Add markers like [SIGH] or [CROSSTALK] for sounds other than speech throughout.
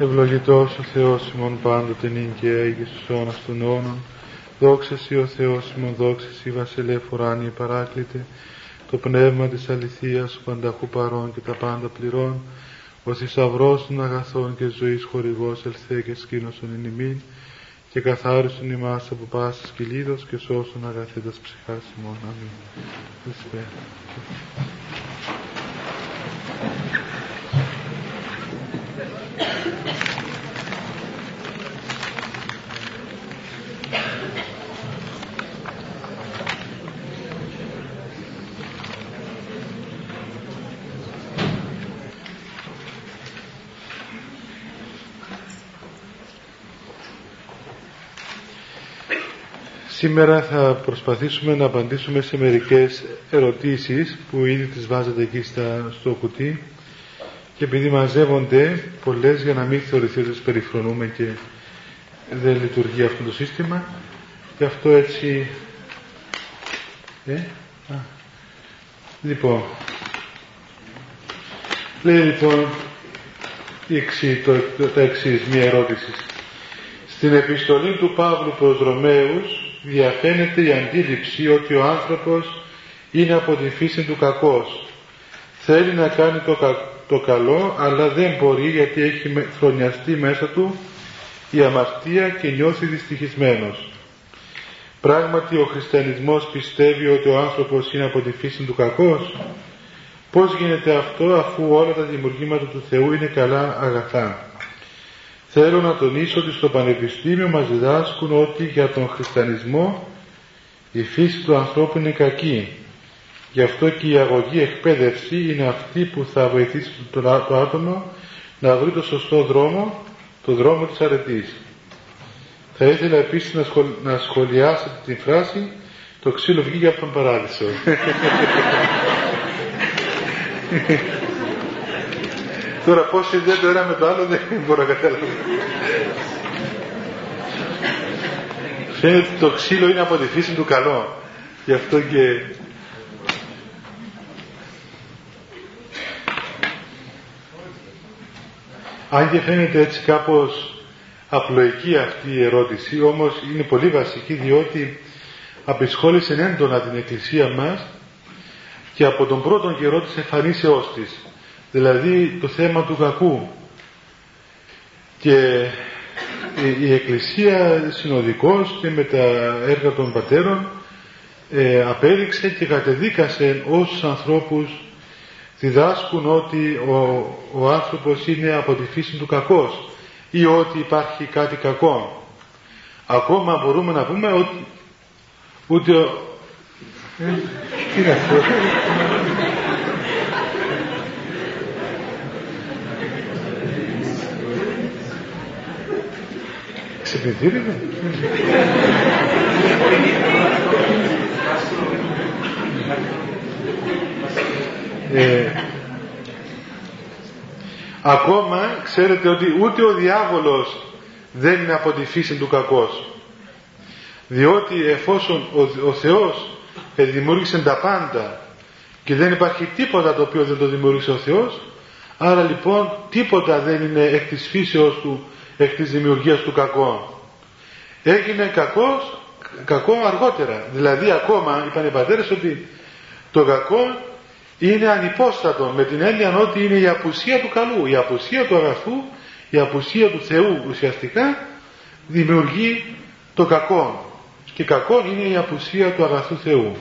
Ευλογητός ο Θεός ημών πάντοτε νυν και έγι στους αιώνας των αιώνων. Δόξα Σύ ο Θεός ημών, δόξα Σύ βασιλεύ ουράνιε παράκλητε. Το πνεύμα της αληθείας ο πανταχού παρών και τα πάντα πληρών. Ο θησαυρός των αγαθών και ζωής χορηγός ελθέ και σκήνωσον εν ημίν και καθάρισον ημάς από πάσης κυλίδος και σώσον αγαθέτας ψυχάς ημών. Αμήν. Σήμερα θα προσπαθήσουμε να απαντήσουμε σε μερικές ερωτήσεις που ήδη τις βάζετε εκεί στα, στο κουτί. Και επειδή μαζεύονται πολλές για να μην θεωρηθεί ότι τις περιφρονούμε και δεν λειτουργεί αυτό το σύστημα και αυτό έτσι ε, α, λοιπόν λέει λοιπόν εξή, το, το, το εξής, μία ερώτηση στην επιστολή του Παύλου προς Ρωμαίους διαφαίνεται η αντίληψη ότι ο άνθρωπος είναι από τη φύση του κακός. Θέλει να κάνει το, το καλό αλλά δεν μπορεί γιατί έχει χρονιαστεί μέσα του η αμαρτία και νιώθει δυστυχισμένος. Πράγματι ο χριστιανισμός πιστεύει ότι ο άνθρωπος είναι από τη φύση του κακός. Πώς γίνεται αυτό αφού όλα τα δημιουργήματα του Θεού είναι καλά αγαθά; Θέλω να τονίσω ότι στο Πανεπιστήμιο μας διδάσκουν ότι για τον χριστιανισμό η φύση του ανθρώπου είναι κακή. Γι' αυτό και η αγωγή εκπαίδευση είναι αυτή που θα βοηθήσει το άτομο να βρει το σωστό δρόμο, το δρόμο της αρετής. Θα ήθελα επίσης να, σχολ... να σχολιάσετε την φράση «Το ξύλο βγήκε από τον παράδεισο». [LAUGHS] Τώρα πώς συνδέεται το ένα με το άλλο δεν μπορώ να καταλάβω. Φαίνεται ότι το ξύλο είναι από τη φύση του καλό. Γι' αυτό και Αν και φαίνεται έτσι κάπως απλοϊκή αυτή η ερώτηση, όμως είναι πολύ βασική διότι απεισχόλησε έντονα την Εκκλησία μας και από τον πρώτον καιρό της εμφανίσεώς της δηλαδή το θέμα του κακού και η Εκκλησία συνοδικός και με τα έργα των πατέρων ε, απέδειξε και κατεδίκασε όσους ανθρώπους διδάσκουν ότι ο, ο άνθρωπος είναι από τη φύση του κακός ή ότι υπάρχει κάτι κακό. Ακόμα μπορούμε να πούμε ότι ούτε ο... Ε, τι είναι αυτό. ε, ακόμα ξέρετε ότι ούτε ο διάβολος δεν είναι από τη φύση του κακός διότι εφόσον ο, ο Θεός δημιούργησε τα πάντα και δεν υπάρχει τίποτα το οποίο δεν το δημιούργησε ο Θεός άρα λοιπόν τίποτα δεν είναι εκ της φύσεως του εκ της δημιουργίας του κακό. Έγινε κακός, κακό αργότερα. Δηλαδή ακόμα είπαν οι πατέρες ότι το κακό είναι ανυπόστατο με την έννοια ότι είναι η απουσία του καλού, η απουσία του αγαθού, η απουσία του Θεού ουσιαστικά δημιουργεί το κακό. Και κακό είναι η απουσία του αγαθού Θεού.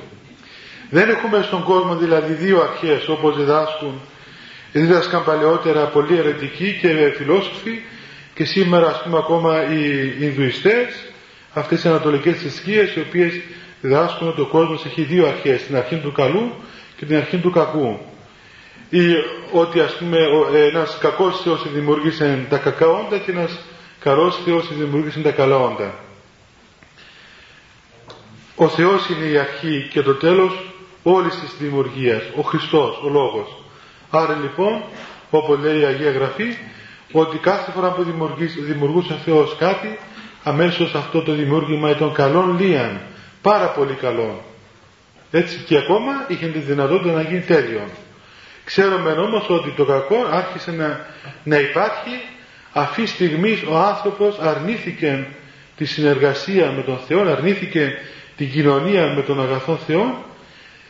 Δεν έχουμε στον κόσμο δηλαδή δύο αρχές όπως διδάσκουν, δίδασκαν παλαιότερα πολλοί αιρετικοί και φιλόσοφοι και σήμερα ας πούμε ακόμα οι Ινδουιστές, αυτές οι ανατολικές θρησκείες οι οποίες διδάσκουν ότι ο κόσμος έχει δύο αρχές, την αρχή του καλού και την αρχή του κακού. Ή ότι ας πούμε ένας κακός Θεός δημιούργησε τα κακά όντα και ένας καλός Θεός δημιούργησε τα καλά όντα. Ο Θεός είναι η αρχή και το τέλος όλης της δημιουργίας, ο Χριστός, ο Λόγος. Άρα λοιπόν, όπως λέει η Αγία Γραφή, ότι κάθε φορά που δημιουργούσε ο Θεός κάτι, αμέσως αυτό το δημιούργημα ήταν καλόν λίαν, πάρα πολύ καλό. Έτσι και ακόμα είχε τη δυνατότητα να γίνει τέλειο. Ξέρουμε όμως ότι το κακό άρχισε να, να υπάρχει αυτή στιγμή ο άνθρωπος αρνήθηκε τη συνεργασία με τον Θεό, αρνήθηκε την κοινωνία με τον αγαθό Θεό,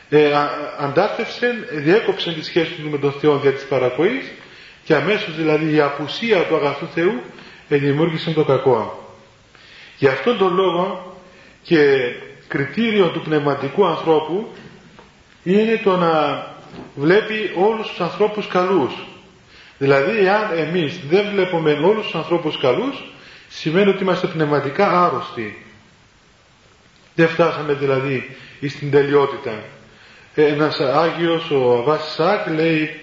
ε, αντάρτευσε, διέκοψε τη σχέση του με τον Θεό δια της παρακοής και αμέσως δηλαδή η απουσία του αγαθού Θεού δημιούργησε το κακό. Γι' αυτόν τον λόγο και κριτήριο του πνευματικού ανθρώπου είναι το να βλέπει όλους τους ανθρώπους καλούς. Δηλαδή, εάν εμείς δεν βλέπουμε όλους τους ανθρώπους καλούς, σημαίνει ότι είμαστε πνευματικά άρρωστοι. Δεν φτάσαμε δηλαδή στην τελειότητα. Ένας Άγιος, ο Αβάς Σάκ, λέει,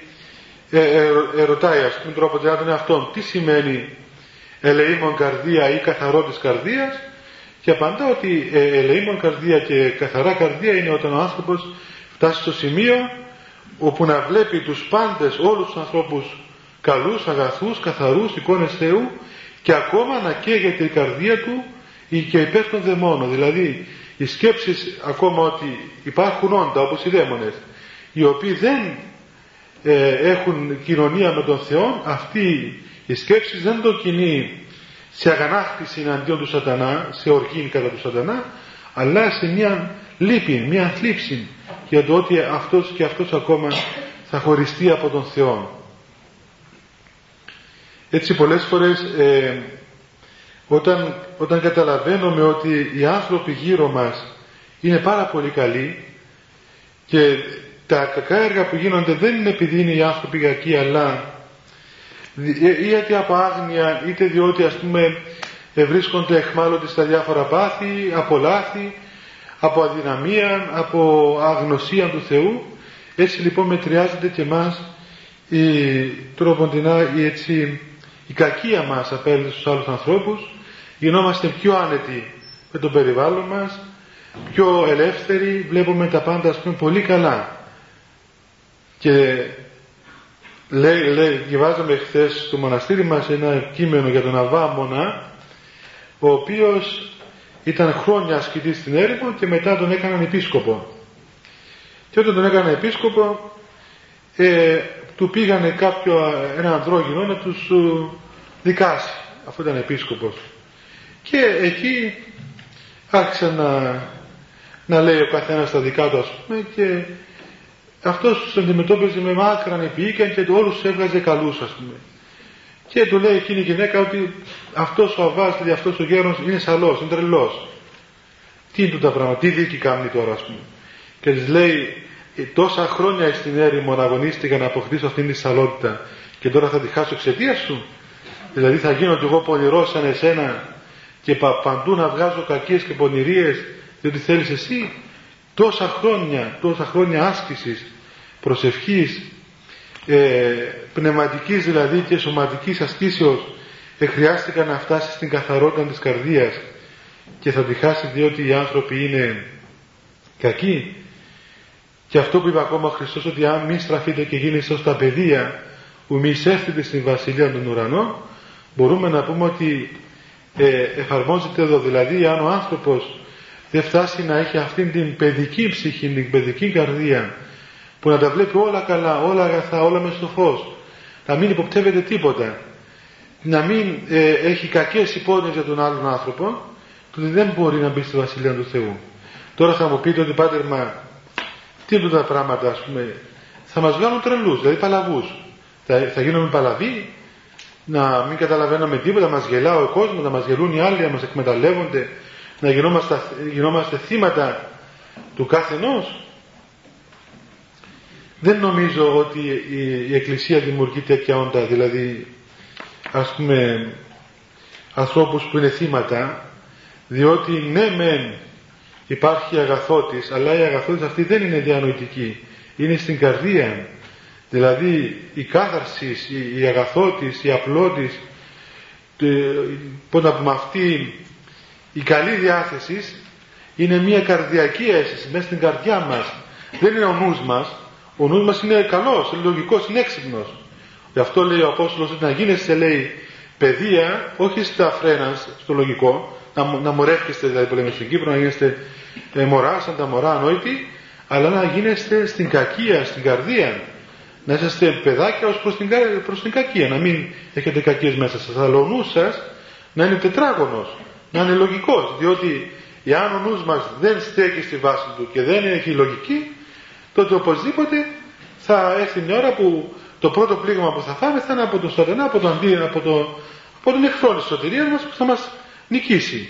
ε, ε, ε, ρωτάει ας πούμε τρόπο τον αυτόν, τι σημαίνει ελεήμων καρδία ή καθαρότης καρδίας και απαντά ότι ε, ελεήμων καρδία και καθαρά καρδία είναι όταν ο άνθρωπος φτάσει στο σημείο όπου να βλέπει τους πάντες όλους τους ανθρώπους καλούς, αγαθούς, καθαρούς, εικόνες Θεού και ακόμα να καίγεται η καρδία του και υπέρ των δαιμόνων. Δηλαδή οι σκέψεις ακόμα ότι υπάρχουν όντα όπως οι δαίμονες οι οποίοι δεν ε, έχουν κοινωνία με τον Θεό αυτή η σκέψη δεν το κινεί σε αγανάκτηση εναντίον του σατανά, σε οργή κατά του σατανά, αλλά σε μια λύπη, μια θλίψη για το ότι αυτός και αυτός ακόμα θα χωριστεί από τον Θεό. Έτσι πολλές φορές ε, όταν, όταν καταλαβαίνουμε ότι οι άνθρωποι γύρω μας είναι πάρα πολύ καλοί και τα κακά έργα που γίνονται δεν είναι επειδή είναι οι άνθρωποι κακοί αλλά είτε από άγνοια είτε διότι ας πούμε βρίσκονται εχμάλωτοι στα διάφορα πάθη, από λάθη, από αδυναμία, από αγνωσία του Θεού. Έτσι λοιπόν μετριάζεται και εμάς η τροποντινά η, έτσι, η κακία μας απέναντι στους άλλους ανθρώπους. Γινόμαστε πιο άνετοι με το περιβάλλον μας, πιο ελεύθεροι, βλέπουμε τα πάντα ας πούμε πολύ καλά. Και λέει, λέει, διαβάζαμε χθες στο μοναστήρι μας ένα κείμενο για τον Αβάμονα ο οποίος ήταν χρόνια ασκητής στην έρημο και μετά τον έκαναν επίσκοπο. Και όταν τον έκαναν επίσκοπο ε, του πήγανε κάποιο ένα ανδρόγυνο να τους ε, δικάσει αφού ήταν επίσκοπος. Και εκεί άρχισε να, να λέει ο καθένας τα δικά του ας πούμε και αυτός τους αντιμετώπιζε με μάκραν επίοικαν και όλους έβγαζε καλούς ας πούμε. Και του λέει εκείνη η γυναίκα ότι αυτός ο Αβάς, δηλαδή αυτός ο γέρος είναι σαλός, είναι τρελός. Τι είναι τα πράγματα, τι δίκη κάνει τώρα ας πούμε. Και της λέει «Ε, τόσα χρόνια στην έρημο να αγωνίστηκα να αποκτήσω αυτήν τη σαλότητα και τώρα θα τη χάσω εξαιτίας σου. Δηλαδή θα γίνω κι εγώ πονηρός σαν εσένα και παντού να βγάζω κακίες και πονηρίες διότι θέλεις εσύ τόσα χρόνια, τόσα χρόνια άσκησης, προσευχής, ε, πνευματικής δηλαδή και σωματικής ασκήσεως ε, χρειάστηκαν να φτάσει στην καθαρότητα της καρδίας. Και θα τη χάσει διότι οι άνθρωποι είναι κακοί. Και αυτό που είπε ακόμα ο Χριστός ότι αν μη στραφείτε και γίνεστε ως τα παιδεία που μη εισέρθετε στην Βασιλεία των Ουρανών μπορούμε να πούμε ότι ε, εφαρμόζεται εδώ. Δηλαδή αν ο άνθρωπος δεν φτάσει να έχει αυτήν την παιδική ψυχή, την παιδική καρδία που να τα βλέπει όλα καλά, όλα αγαθά, όλα μέσα στο φως. Να μην υποπτεύεται τίποτα. Να μην ε, έχει κακές υπόνοιες για τον άλλον άνθρωπο τότε δεν μπορεί να μπει στη Βασιλεία του Θεού. Τώρα θα μου πείτε ότι πάτερ μα τι είναι τα πράγματα ας πούμε. Θα μας βγάλουν τρελούς, δηλαδή παλαβούς. Θα, θα γίνουμε παλαβοί. Να μην καταλαβαίνουμε τίποτα, μας γελά ο κόσμος, να μας γελούν οι άλλοι, να μας εκμεταλλεύονται, να γινόμαστε, γινόμαστε θύματα του κάθε ενός. Δεν νομίζω ότι η, Εκκλησία δημιουργεί τέτοια όντα, δηλαδή ας πούμε ανθρώπους που είναι θύματα, διότι ναι μεν υπάρχει αγαθότης, αλλά η αγαθότης αυτή δεν είναι διανοητική, είναι στην καρδία. Δηλαδή η κάθαρσης, η, η αγαθότης, η απλότης, πώς να πούμε αυτή η καλή διάθεση είναι μια καρδιακή αίσθηση μέσα στην καρδιά μας. Δεν είναι ο νους μας. Ο νους μας είναι καλός, είναι λογικός, είναι έξυπνος. Γι' αυτό λέει ο Απόστολος ότι να γίνεστε λέει παιδεία, όχι στα φρένα, στο λογικό, να, να μορεύκεστε δηλαδή που λέμε στην Κύπρο, να γίνεστε ε, μωρά, σαν τα μωρά ανόητοι, αλλά να γίνεστε στην κακία, στην καρδία. να είσαστε παιδάκια ως προς την, προς την κακία, να μην έχετε κακίες μέσα σας, αλλά ο νους σας να είναι τετράγωνος, να είναι λογικός, διότι εάν ο νους μας δεν στέκει στη βάση του και δεν έχει λογική, τότε οπωσδήποτε θα έρθει μια ώρα που το πρώτο πλήγμα που θα φάμε θα είναι από τον σατανά, από τον, από, το, από τον εχθρό της σωτηρίας μας που θα μας νικήσει.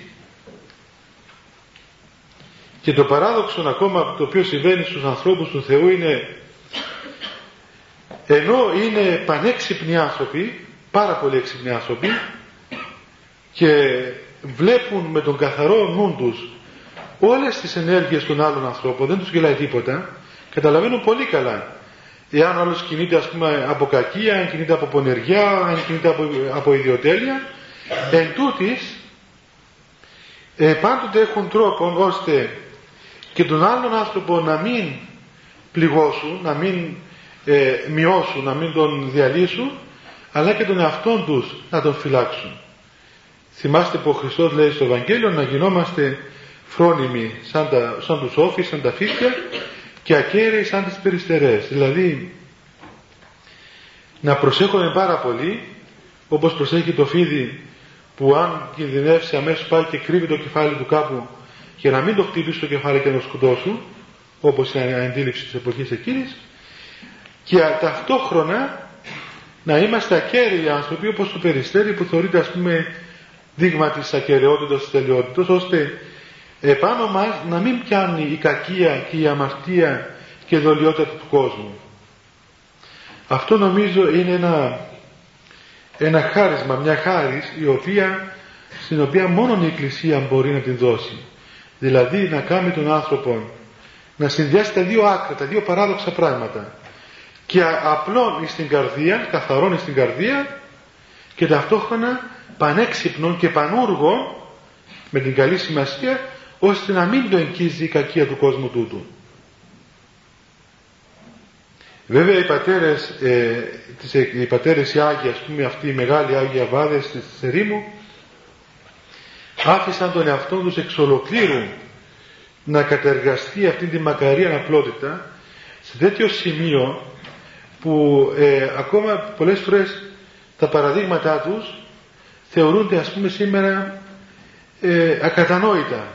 Και το παράδοξο ακόμα το οποίο συμβαίνει στους ανθρώπους του Θεού είναι ενώ είναι πανέξυπνοι άνθρωποι, πάρα πολύ έξυπνοι άνθρωποι και βλέπουν με τον καθαρό νου τους όλες τις ενέργειες των άλλων ανθρώπων, δεν τους γελάει τίποτα, καταλαβαίνουν πολύ καλά. Εάν άλλος κινείται ας πούμε από κακία, αν κινείται από πονεργιά, αν κινείται από, από ιδιοτέλεια, εν τούτης, ε, πάντοτε έχουν τρόπο ώστε και τον άλλον άνθρωπο να μην πληγώσουν, να μην ε, μειώσουν, να μην τον διαλύσουν, αλλά και τον εαυτόν τους να τον φυλάξουν. Θυμάστε που ο Χριστός λέει στο Ευαγγέλιο να γινόμαστε φρόνιμοι σαν, τα, σαν τους όφης, σαν τα φύκια και ακέραιοι σαν τις περιστερές. Δηλαδή να προσέχουμε πάρα πολύ όπως προσέχει το φίδι που αν κινδυνεύσει αμέσως πάει και κρύβει το κεφάλι του κάπου και να μην το χτυπήσει το κεφάλι και να το σκοτώσουν όπως είναι η αντίληψη της εποχής εκείνης και ταυτόχρονα να είμαστε ακέραιοι άνθρωποι όπως το περιστέρι που θεωρείται ας πούμε δείγμα της ακαιρεότητας της τελειότητας ώστε επάνω μας να μην πιάνει η κακία και η αμαρτία και η δολιότητα του κόσμου. Αυτό νομίζω είναι ένα, ένα χάρισμα, μια χάρις η οποία, στην οποία μόνο η Εκκλησία μπορεί να την δώσει. Δηλαδή να κάνει τον άνθρωπο να συνδυάσει τα δύο άκρα, τα δύο παράδοξα πράγματα και απλώνει στην καρδία, καθαρώνει στην καρδία και ταυτόχρονα πανέξυπνον και πανούργων με την καλή σημασία ώστε να μην το εγγύζει η κακία του κόσμου τούτου. Βέβαια οι πατέρες, ε, οι πατέρες οι Άγιοι, ας πούμε αυτοί οι μεγάλοι Άγιοι Αβάδες της Ερήμου άφησαν τον εαυτό τους εξ ολοκλήρου να κατεργαστεί αυτή τη μακαρία απλότητα σε τέτοιο σημείο που ε, ακόμα πολλές φορές τα παραδείγματά τους θεωρούνται ας πούμε σήμερα ε, ακατανόητα.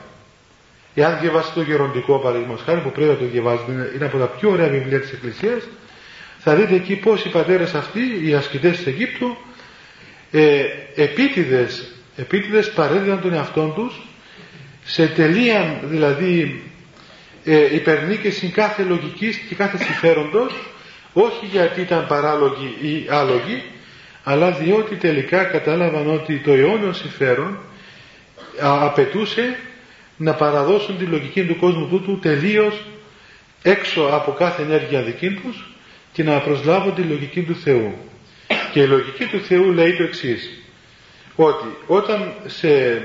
Εάν διαβάσετε το γεροντικό παραδείγμα χάρη που πρέπει να το διαβάζετε, είναι από τα πιο ωραία βιβλία της Εκκλησίας, θα δείτε εκεί πώς οι πατέρες αυτοί, οι ασκητές της Αιγύπτου, ε, επίτηδες, επίτηδες παρέδιδαν τον εαυτό τους σε τελεία δηλαδή ε, υπερνίκηση κάθε λογικής και κάθε συμφέροντος όχι γιατί ήταν παράλογοι ή άλογοι αλλά διότι τελικά κατάλαβαν ότι το αιώνιο συμφέρον απαιτούσε να παραδώσουν τη λογική του κόσμου τούτου τελείως έξω από κάθε ενέργεια δική τους και να προσλάβουν τη λογική του Θεού. Και η λογική του Θεού λέει το εξής ότι όταν σε,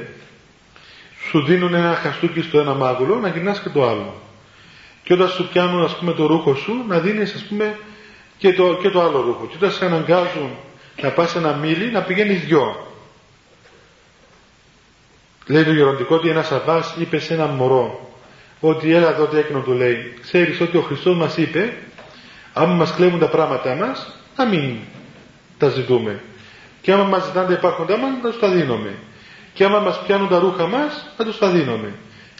σου δίνουν ένα χαστούκι στο ένα μάγουλο να γυρνάς και το άλλο. Και όταν σου πιάνουν ας πούμε το ρούχο σου να δίνεις ας πούμε και το, και το άλλο ρούχο. Και όταν σε αναγκάζουν να πας ένα μίλι να πηγαίνεις δυο. Λέει το γεροντικό ότι ένας Αβάς είπε σε έναν μωρό ότι έλα εδώ τι έκνο του λέει. Ξέρεις ότι ο Χριστός μας είπε άμα μας κλέβουν τα πράγματά μας να μην τα ζητούμε. Και άμα μας ζητάνε τα υπάρχοντά μας να τους τα δίνουμε και άμα μας πιάνουν τα ρούχα μας να τους τα δίνουμε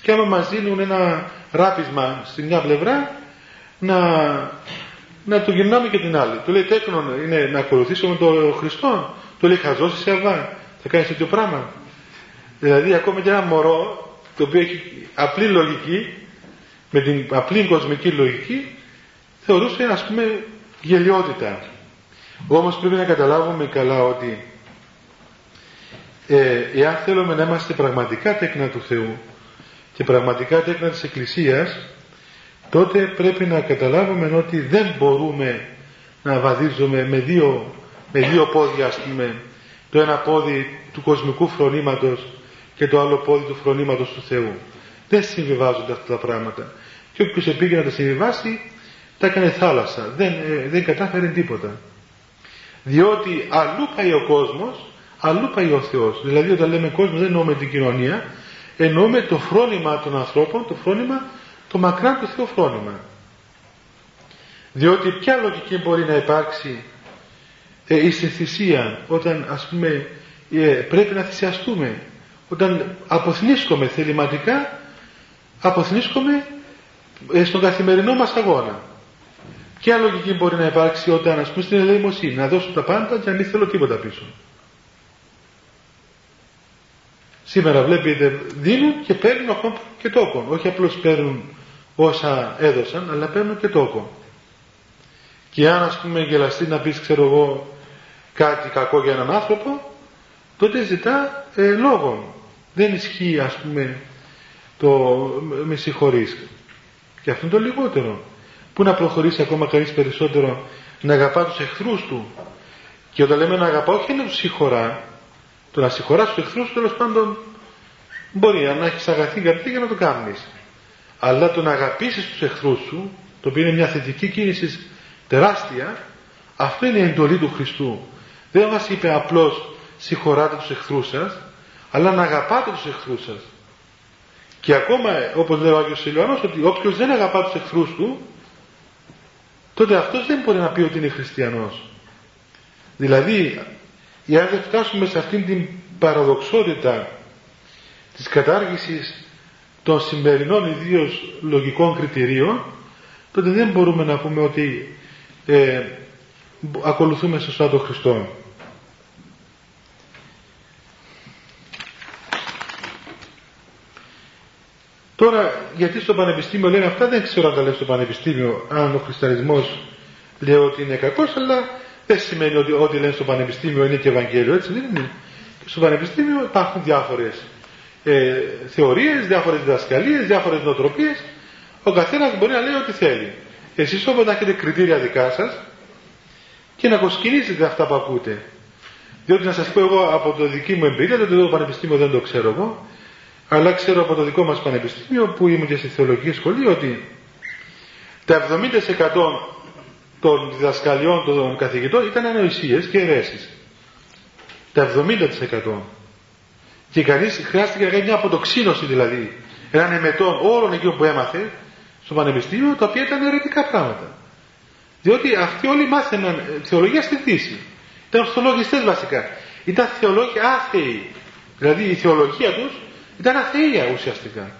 και άμα μας δίνουν ένα ράπισμα στην μια πλευρά να να το γυρνάμε και την άλλη. Του λέει τέκνο είναι να ακολουθήσουμε τον Χριστό. Του λέει χαζός είσαι αβά. Θα κάνεις τέτοιο πράγμα. Δηλαδή ακόμα και ένα μωρό το οποίο έχει απλή λογική με την απλή κοσμική λογική θεωρούσε ας πούμε γελιότητα. Όμως πρέπει να καταλάβουμε καλά ότι ε, εάν θέλουμε να είμαστε πραγματικά τέκνα του Θεού και πραγματικά τέκνα της Εκκλησίας τότε πρέπει να καταλάβουμε ότι δεν μπορούμε να βαδίζουμε με δύο, με δύο πόδια ας πούμε το ένα πόδι του κοσμικού φρονήματος και το άλλο πόδι του φρονήματος του Θεού. Δεν συμβιβάζονται αυτά τα πράγματα. Και όποιος επήγε να τα συμβιβάσει τα έκανε θάλασσα. Δεν, ε, δεν κατάφερε τίποτα. Διότι αλλού πάει ο κόσμος, αλλού πάει ο Θεός. Δηλαδή όταν λέμε κόσμος δεν εννοούμε την κοινωνία, εννοούμε το φρόνημα των ανθρώπων, το φρόνημα το μακράν του Θεού φρόνημα. διότι ποια λογική μπορεί να υπάρξει ε, στη θυσία όταν ας πούμε ε, πρέπει να θυσιαστούμε όταν αποθνίσκομαι θεληματικά αποθνίσκομαι ε, στον καθημερινό μας αγώνα ποια λογική μπορεί να υπάρξει όταν ας πούμε στην ελεημοσύνη να δώσω τα πάντα και να μην θέλω τίποτα πίσω σήμερα βλέπετε δίνουν και παίρνουν ακόμα και τόκον όχι απλώς παίρνουν όσα έδωσαν αλλά παίρνουν και τόκον και αν ας πούμε γελαστεί να πεις ξέρω εγώ κάτι κακό για έναν άνθρωπο τότε ζητά ε, λόγο δεν ισχύει ας πούμε το με συγχωρείς. Και αυτό είναι το λιγότερο. Που να προχωρήσει ακόμα κανείς περισσότερο να αγαπά τους εχθρούς του. Και όταν λέμε να αγαπά όχι να τους συγχωρά. Το να συγχωράς τους εχθρούς του τέλος πάντων μπορεί να έχεις αγαθή καρδιά για να το κάνεις αλλά το να αγαπήσεις τους εχθρούς σου το οποίο είναι μια θετική κίνηση τεράστια αυτό είναι η εντολή του Χριστού. Δεν μας είπε απλώς συγχωράτε τους εχθρούς σας αλλά να αγαπάτε τους εχθρούς σας. Και ακόμα όπως λέει ο Άγιος Σιλιανός ότι όποιος δεν αγαπά τους εχθρούς του τότε αυτός δεν μπορεί να πει ότι είναι χριστιανός. Δηλαδή αν δεν φτάσουμε σε αυτήν την παραδοξότητα της κατάργησης των σημερινών ιδίως λογικών κριτηρίων τότε δεν μπορούμε να πούμε ότι ε, ακολουθούμε σωστά τον Χριστό. Τώρα, γιατί στο Πανεπιστήμιο λένε αυτά, δεν ξέρω αν τα λέει στο Πανεπιστήμιο, αν ο χριστιανισμός λέει ότι είναι κακός, αλλά δεν σημαίνει ότι ό,τι λένε στο Πανεπιστήμιο είναι και Ευαγγέλιο, έτσι δεν είναι. Και στο Πανεπιστήμιο υπάρχουν διάφορες ε, θεωρίες, διάφορες διδασκαλίες, διάφορες νοοτροπίες. Ο καθένας μπορεί να λέει ό,τι θέλει. Εσείς όμως να έχετε κριτήρια δικά σας και να κοσκινήσετε αυτά που ακούτε. Διότι να σας πω εγώ από το δική μου εμπειρία, το το πανεπιστήμιο δεν το ξέρω εγώ, αλλά ξέρω από το δικό μας πανεπιστήμιο που ήμουν και στη θεολογική σχολή ότι τα 70% των διδασκαλιών των καθηγητών ήταν ανοησίες και αιρέσεις. Τα 70%. Και κανείς χρειάστηκε να κάνει μια αποτοξίνωση δηλαδή, έναν εμετό όλων εκείνων που έμαθε στο πανεπιστήμιο, τα οποία ήταν αιρετικά πράγματα. Διότι αυτοί όλοι μάθαιναν ε, θεολογία στη Δύση. Ήταν ορθολογιστέ βασικά. Ήταν θεολόγοι άθεοι. Δηλαδή η θεολογία τους ήταν αθεία ουσιαστικά.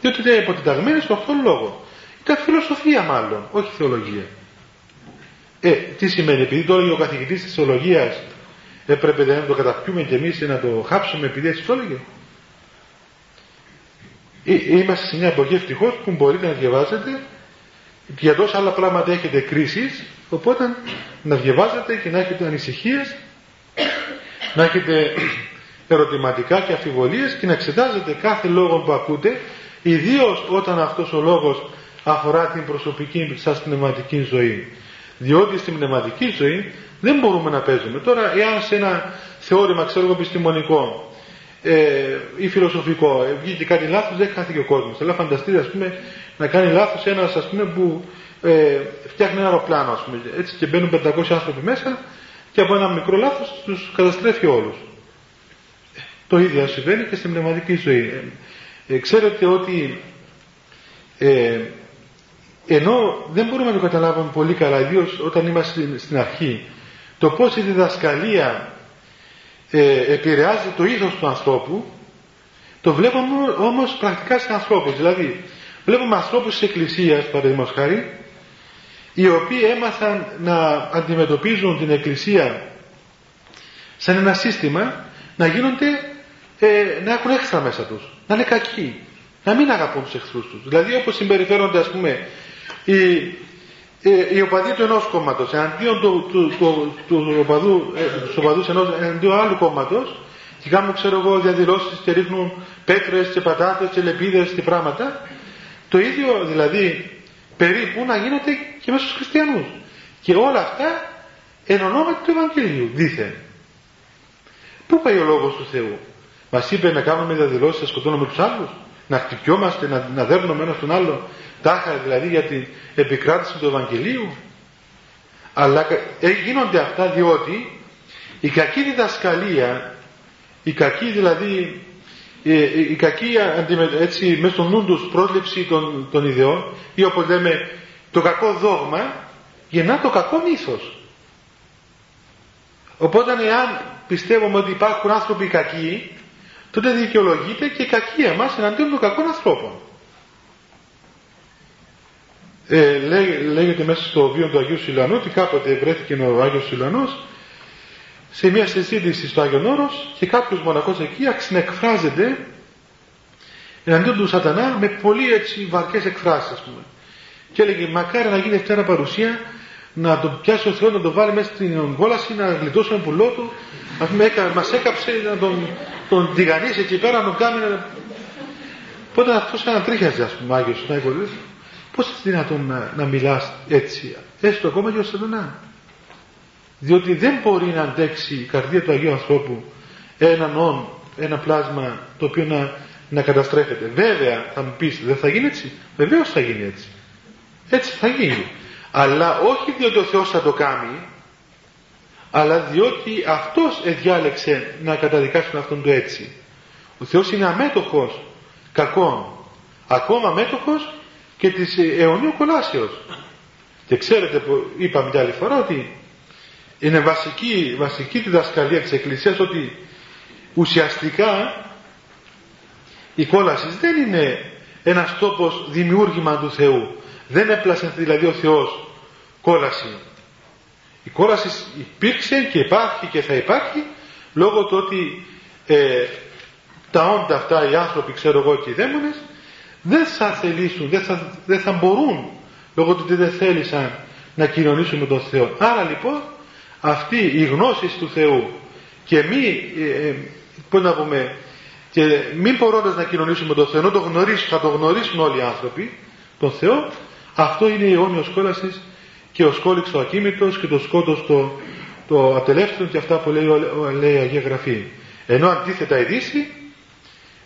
Διότι ήταν υποτιταγμένοι στον αυτόν λόγο. Ήταν φιλοσοφία μάλλον, όχι θεολογία. Ε, τι σημαίνει, επειδή το έλεγε ο καθηγητής της θεολογίας, έπρεπε να το καταπιούμε κι εμείς να το χάψουμε επειδή έτσι το έλεγε. Ε, είμαστε σε μια εποχή ευτυχώς που μπορείτε να διαβάζετε για τόσα άλλα πράγματα έχετε κρίσεις οπότε να διαβάζετε και να έχετε ανησυχίες να έχετε ερωτηματικά και αφιβολίες και να εξετάζετε κάθε λόγο που ακούτε ιδίως όταν αυτός ο λόγος αφορά την προσωπική σας πνευματική ζωή διότι στην πνευματική ζωή δεν μπορούμε να παίζουμε. Τώρα εάν σε ένα θεώρημα ξέρω εγώ επιστημονικό ε, ή φιλοσοφικό ε, βγήκε κάτι λάθος δεν χάθηκε ο κόσμος. Αλλά φανταστείτε ας πούμε να κάνει λάθος ένας ας πούμε που ε, φτιάχνει ένα αεροπλάνο ας πούμε έτσι και μπαίνουν 500 άνθρωποι μέσα και από ένα μικρό λάθος τους καταστρέφει όλους. Το ίδιο συμβαίνει και στην πνευματική ζωή. Ε, ξέρετε ότι ε, ενώ δεν μπορούμε να το καταλάβουμε πολύ καλά ιδίω όταν είμαστε στην αρχή το πώς η διδασκαλία ε, επηρεάζει το ήθος του ανθρώπου το βλέπουμε όμως πρακτικά σε ανθρώπους. Δηλαδή βλέπουμε ανθρώπους της Εκκλησίας παραδείγματος χάρη οι οποίοι έμαθαν να αντιμετωπίζουν την Εκκλησία σαν ένα σύστημα να γίνονται ε, να έχουν έξτρα μέσα τους να είναι κακοί να μην αγαπούν τους εχθρούς τους. Δηλαδή όπως συμπεριφέρονται ας πούμε οι, οι, οι οπαδοί του ενός κόμματος εναντίον του, του, του, του οπαδού, ε, τους οπαδούς ενός, εναντίον άλλου κόμματος και κάνουν ξέρω εγώ διαδηλώσεις και ρίχνουν πέτρες και πατάτες και λεπίδες και πράγματα το ίδιο δηλαδή περίπου να γίνεται και μέσα στους χριστιανούς. Και όλα αυτά εν ονόματι του Ευαγγελίου, δίθεν. Πού πάει ο λόγος του Θεού; Μας είπε να κάνουμε διαδηλώσεις, να σκοτώνουμε τους άλλους, να χτυπιόμαστε, να, να δέρνουμε ένα στον άλλο, τάχα δηλαδή για την επικράτηση του Ευαγγελίου. Αλλά ε, γίνονται αυτά διότι η κακή διδασκαλία, η κακή δηλαδή η, η κακή έτσι, μέσα στο νου τους πρόληψη των, των ιδεών ή όπως λέμε το κακό δόγμα γεννά το κακό μύθος. Οπότε εάν πιστεύουμε ότι υπάρχουν άνθρωποι κακοί, τότε δικαιολογείται και η κακία μας εναντίον των κακών ανθρώπων. Ε, λέγεται μέσα στο βίο του Αγίου Σιλανού ότι κάποτε βρέθηκε ο Άγιος Σιλανός σε μια συζήτηση στο Άγιον Όρος και κάποιος μοναχός εκεί αξινεκφράζεται εναντίον του σατανά με πολύ έτσι βαρκές εκφράσεις ας πούμε. Και έλεγε μακάρι να γίνει αυτή παρουσία να τον πιάσει ο Θεός να τον βάλει μέσα στην κόλαση να γλιτώσει ένα πουλό του ας πούμε μας έκαψε να τον, τον τηγανίσει εκεί πέρα να τον κάνει να... Πότε αυτός τρίχιαζε ας πούμε Άγιος Άγιος Πώς είναι δυνατόν να, να μιλάς έτσι έστω ακόμα και ο σατανά διότι δεν μπορεί να αντέξει η καρδία του Αγίου ανθρώπου έναν όν, ένα πλάσμα το οποίο να, να καταστρέφεται. Βέβαια θα μου πεις δεν θα γίνει έτσι. Βεβαίως θα γίνει έτσι. Έτσι θα γίνει. Αλλά όχι διότι ο Θεός θα το κάνει αλλά διότι αυτός εδιάλεξε να καταδικάσει αυτόν το έτσι. Ο Θεός είναι αμέτωχος κακών. Ακόμα αμέτωχος και της αιωνίου κολάσεως. Και ξέρετε που είπαμε μια άλλη φορά ότι είναι βασική, βασική διδασκαλία της Εκκλησίας ότι ουσιαστικά η κόλαση δεν είναι ένας τόπος δημιούργημα του Θεού. Δεν έπλασε δηλαδή ο Θεός κόλαση. Η κόλαση υπήρξε και υπάρχει και θα υπάρχει λόγω του ότι ε, τα όντα αυτά οι άνθρωποι ξέρω εγώ και οι δαίμονες δεν θα θελήσουν, δεν θα, δεν θα μπορούν λόγω του ότι δεν θέλησαν να κοινωνήσουν με τον Θεό. Άρα λοιπόν αυτή η γνώση του Θεού και μη, ε, ε, πώς να πούμε, και μην μπορώντας να κοινωνήσουμε με τον Θεό, το γνωρίσουν, θα το γνωρίσουν όλοι οι άνθρωποι, τον Θεό, αυτό είναι η αιώνιος κόλασης και ο σκόλιξ ο ακίμητος και το σκότος το, το ατελεύθερο και αυτά που λέει, λέει η Αγία Γραφή. Ενώ αντίθετα η Δύση,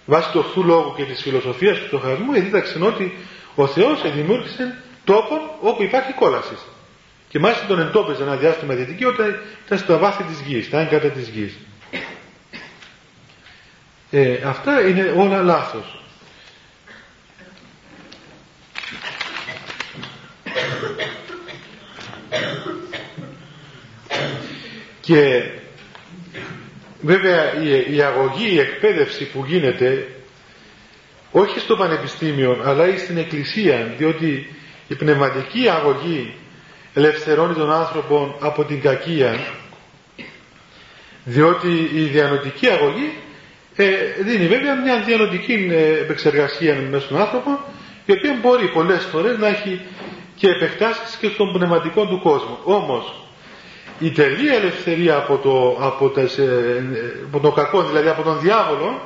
βάσει του ορθού λόγου και της φιλοσοφίας του στοχασμού, δίδαξε ότι ο Θεός δημιούργησε τόπον όπου υπάρχει κόλασης. Και μάλιστα τον εντόπιζε ένα διάστημα δυτική όταν ήταν στα βάθη της γης, στα έγκατα της γης. Ε, αυτά είναι όλα λάθος. Και βέβαια η, η αγωγή, η εκπαίδευση που γίνεται όχι στο πανεπιστήμιο αλλά στην εκκλησία διότι η πνευματική αγωγή ελευθερώνει τον άνθρωπο από την κακία διότι η διανοτική αγωγή ε, δίνει βέβαια μια διανοτική ε, επεξεργασία μέσα στον άνθρωπο η οποία μπορεί πολλές φορές να έχει και επεκτάσεις και στον πνευματικό του κόσμο. Όμως η τελεία ελευθερία από το, από, τα, από το κακό, δηλαδή από τον διάβολο,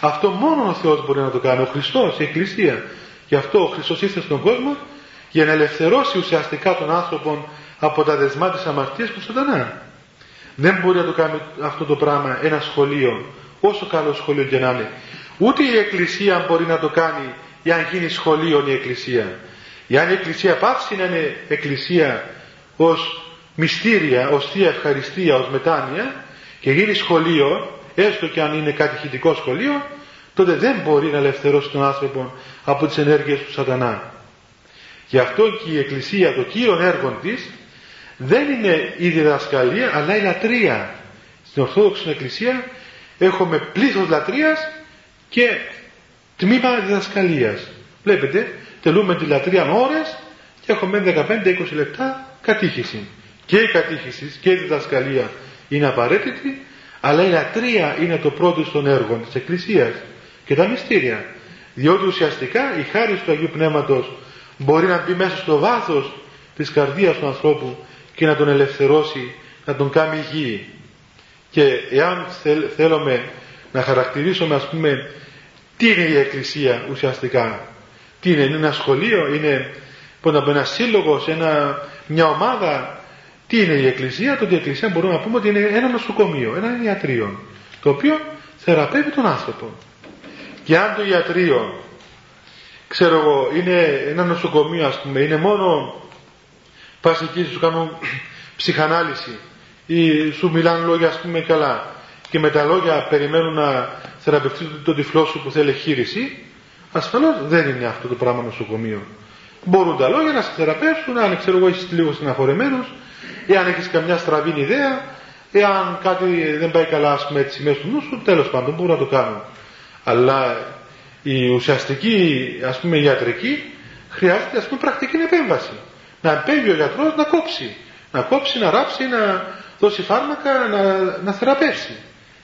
αυτό μόνο ο Θεός μπορεί να το κάνει, ο Χριστός, η Εκκλησία. Γι' αυτό ο Χριστός ήρθε στον κόσμο για να ελευθερώσει ουσιαστικά τον άνθρωπο από τα δεσμά της αμαρτίας του σατανά. Δεν μπορεί να το κάνει αυτό το πράγμα ένα σχολείο, όσο καλό σχολείο και να είναι. Ούτε η Εκκλησία μπορεί να το κάνει για να γίνει σχολείο η Εκκλησία. Αν η Εκκλησία πάψει να είναι Εκκλησία ως μυστήρια, ως Θεία Ευχαριστία, ως μετάνοια και γίνει σχολείο, έστω και αν είναι κατηχητικό σχολείο, τότε δεν μπορεί να ελευθερώσει τον άνθρωπο από τις ενέργειες του σατανά. Γι' αυτό και η Εκκλησία, το κύριο έργο της, δεν είναι η διδασκαλία, αλλά η λατρεία. Στην Ορθόδοξη Εκκλησία έχουμε πλήθος λατρείας και τμήμα διδασκαλίας. Βλέπετε, τελούμε τη λατρεία ώρες και έχουμε 15-20 λεπτά κατήχηση. Και η κατήχηση και η διδασκαλία είναι απαραίτητη, αλλά η λατρεία είναι το πρώτο των έργων της Εκκλησίας και τα μυστήρια. Διότι ουσιαστικά η χάρη του Αγίου Πνεύματος μπορεί να μπει μέσα στο βάθος της καρδίας του ανθρώπου και να τον ελευθερώσει, να τον κάνει υγιή. Και εάν θέλουμε να χαρακτηρίσουμε ας πούμε τι είναι η Εκκλησία ουσιαστικά, τι είναι, είναι ένα σχολείο, είναι ένας σύλλογος, ένα, μια ομάδα, τι είναι η Εκκλησία, το ότι η Εκκλησία μπορούμε να πούμε ότι είναι ένα νοσοκομείο, ένα ιατρείο, το οποίο θεραπεύει τον άνθρωπο. Και αν το ιατρείο ξέρω εγώ, είναι ένα νοσοκομείο ας πούμε, είναι μόνο πας εκεί σου κάνουν [CLEARS THROAT] ψυχανάλυση ή σου μιλάνε λόγια ας πούμε καλά και με τα λόγια περιμένουν να θεραπευτεί το τυφλό σου που θέλει χείριση, ασφαλώς δεν είναι αυτό το πράγμα νοσοκομείο. Μπορούν τα λόγια να σε θεραπεύσουν, αν ξέρω εγώ είσαι λίγο συναφορεμένος, εάν έχεις καμιά στραβή ιδέα, εάν κάτι δεν πάει καλά με τις σημαίες του νου σου, τέλος πάντων μπορούν να το κάνουν. Αλλά η ουσιαστική ας πούμε ιατρική χρειάζεται ας πούμε πρακτική επέμβαση. Να επέμβει ο γιατρός να κόψει. Να κόψει, να ράψει, να δώσει φάρμακα, να, να θεραπεύσει.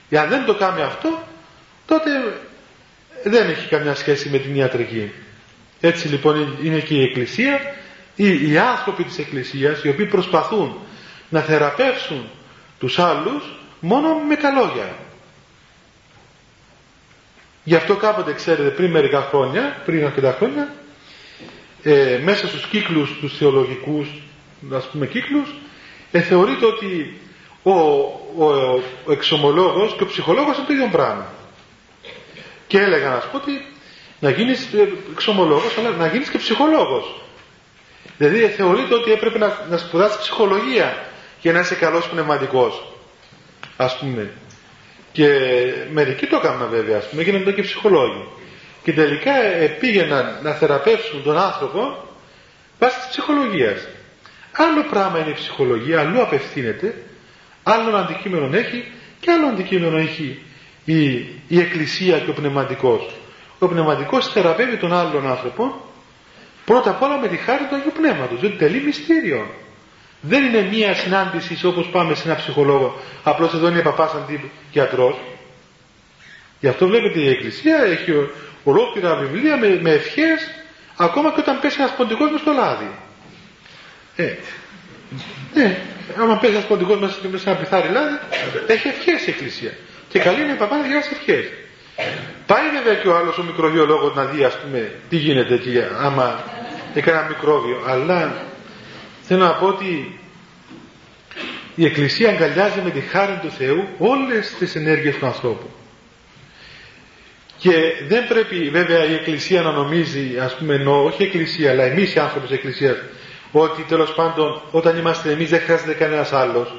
Εάν δεν το κάνει αυτό, τότε δεν έχει καμιά σχέση με την ιατρική. Έτσι λοιπόν είναι και η Εκκλησία, οι, οι άνθρωποι της Εκκλησίας, οι οποίοι προσπαθούν να θεραπεύσουν τους άλλους μόνο με τα λόγια. Γι' αυτό κάποτε ξέρετε πριν μερικά χρόνια, πριν αρκετά χρόνια, ε, μέσα στους κύκλους τους θεολογικούς, ας πούμε κύκλους, ε, θεωρείται ότι ο, ο, ο εξομολόγος και ο ψυχολόγος είναι το ίδιο πράγμα. Και έλεγα να σου πω ότι να γίνεις ε, εξομολόγος, αλλά να γίνεις και ψυχολόγος. Δηλαδή θεωρείται ότι έπρεπε να, να σπουδάσεις ψυχολογία για να είσαι καλός πνευματικός. Ας πούμε. Και μερικοί το έκαναν βέβαια, ας πούμε, έγιναν και ψυχολόγοι. Και τελικά ε, πήγαιναν να θεραπεύσουν τον άνθρωπο βάσει της ψυχολογίας. Άλλο πράγμα είναι η ψυχολογία, αλλού απευθύνεται, άλλο αντικείμενο έχει και άλλο αντικείμενο έχει η, η Εκκλησία και ο Πνευματικός. Ο Πνευματικός θεραπεύει τον άλλον άνθρωπο πρώτα απ' όλα με τη χάρη του Αγίου Πνεύματος, διότι τελεί μυστήριο. Δεν είναι μία συνάντηση όπως πάμε σε ένα ψυχολόγο, απλώς εδώ είναι παπάς αντί γιατρός. Γι' αυτό βλέπετε η Εκκλησία έχει ολόκληρα βιβλία με, με ευχές ακόμα και όταν πέσει ένας ποντικός μες στο λάδι. Ε, ναι, άμα πέσει ένας ποντικός μέσα σε ένα πιθάρι λάδι, έχει ευχές η Εκκλησία. Και καλή είναι η παπά να διάσει ευχές. Πάει βέβαια και ο άλλος ο μικροβιολόγος να δει ας πούμε τι γίνεται εκεί άμα έκανε ένα μικρόβιο. Αλλά θέλω να πω ότι η Εκκλησία αγκαλιάζει με τη χάρη του Θεού όλες τις ενέργειες του ανθρώπου. Και δεν πρέπει βέβαια η Εκκλησία να νομίζει, ας πούμε, ενώ, όχι η Εκκλησία, αλλά εμείς οι άνθρωποι της Εκκλησίας, ότι τέλος πάντων όταν είμαστε εμείς δεν χρειάζεται κανένας άλλος.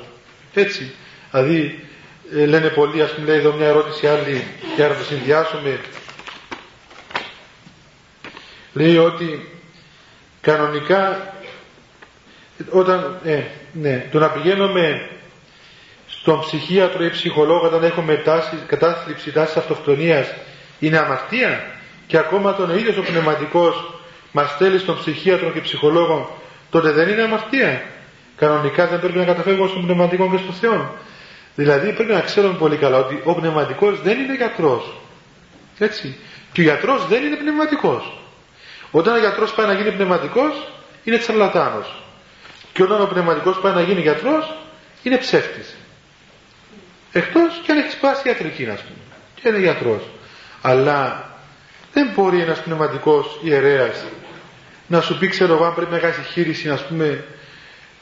Έτσι. Δηλαδή ε, λένε πολλοί, ας πούμε, λέει εδώ μια ερώτηση άλλη για να το συνδυάσουμε. Λέει ότι κανονικά όταν, ε, ναι, το να πηγαίνουμε στον ψυχίατρο ή ψυχολόγο όταν έχουμε τάση, κατάθλιψη, τάση αυτοκτονίας είναι αμαρτία; Και ακόμα τον ίδιος ο πνευματικός μας στέλνει στον ψυχίατρο και ψυχολόγο τότε δεν είναι αμαρτία; Κανονικά δεν πρέπει να καταφεύγουμε στον πνευματικό και στον Θεό. Δηλαδή πρέπει να ξέρουμε πολύ καλά ότι ο πνευματικός δεν είναι γιατρός. Έτσι. Και ο γιατρός δεν είναι πνευματικός. Όταν ο γιατρός πάει να γίνει πνευματικός είναι τσαρλατάνος. Και όταν ο πνευματικός πάει να γίνει γιατρός είναι ψεύτης. Εκτός και αν έχει σπάσει ιατρική να πούμε. Και είναι γιατρός. Αλλά δεν μπορεί ένας πνευματικός ιερέας να σου πει ξέρω εγώ αν πρέπει να κάνει χείριση ας πούμε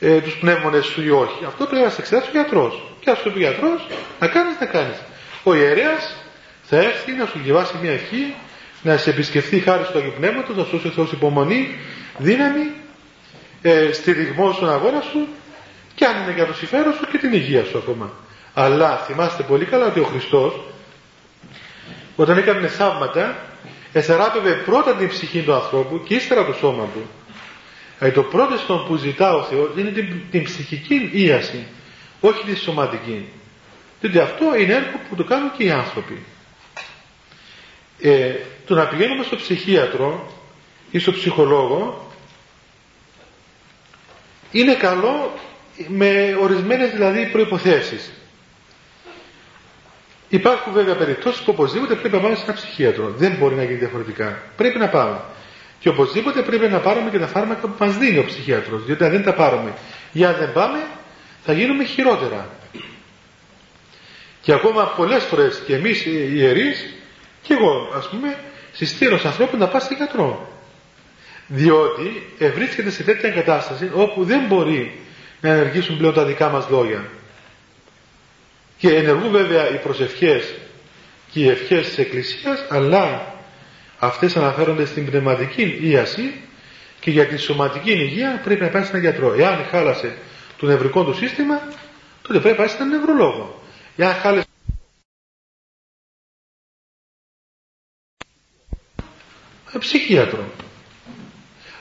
ε, τους πνεύμονες σου ή όχι. Αυτό πρέπει να σε εξετάσει ο γιατρός. Και ας το πει ο γιατρός, να κάνεις, να κάνεις. Ο ιερέας θα έρθει να σου διαβάσει μια ευχή, να σε επισκεφθεί χάρη του Αγίου Πνεύματος, να σου δώσει ο Θεός υπομονή, δύναμη, ε, στηριγμός στον αγώνα σου και αν είναι για το συμφέρον σου και την υγεία σου ακόμα. Αλλά θυμάστε πολύ καλά ότι ο Χριστός όταν έκανε θαύματα εθεράπευε πρώτα την ψυχή του ανθρώπου και ύστερα το σώμα του. Δηλαδή το πρώτο στον που ζητά ο Θεός είναι την, την ψυχική ίαση, όχι τη σωματική. Διότι αυτό είναι έργο που το κάνουν και οι άνθρωποι. Ε, το να πηγαίνουμε στο ψυχίατρο ή στο ψυχολόγο είναι καλό με ορισμένες δηλαδή προϋποθέσεις. Υπάρχουν βέβαια περιπτώσεις που οπωσδήποτε πρέπει να πάμε σε ένα ψυχίατρο. Δεν μπορεί να γίνει διαφορετικά. Πρέπει να πάμε. Και οπωσδήποτε πρέπει να πάρουμε και τα φάρμακα που μας δίνει ο ψυχίατρος. Διότι αν δεν τα πάρουμε ή αν δεν πάμε θα γίνουμε χειρότερα. Και ακόμα πολλές φορές και εμείς οι ιερείς και εγώ ας πούμε συστήνω στους ανθρώπους να πάνε σε γιατρό. Διότι βρίσκεται σε τέτοια κατάσταση όπου δεν μπορεί να ενεργήσουν πλέον τα δικά μας λόγια. Και ενεργούν βέβαια οι προσευχές και οι ευχές της Εκκλησίας, αλλά αυτές αναφέρονται στην πνευματική ίαση και για τη σωματική υγεία πρέπει να πάει σε έναν γιατρό. Εάν χάλασε το νευρικό του σύστημα, τότε πρέπει να πάει σε έναν νευρολόγο. Εάν χάλασε ψυχίατρο.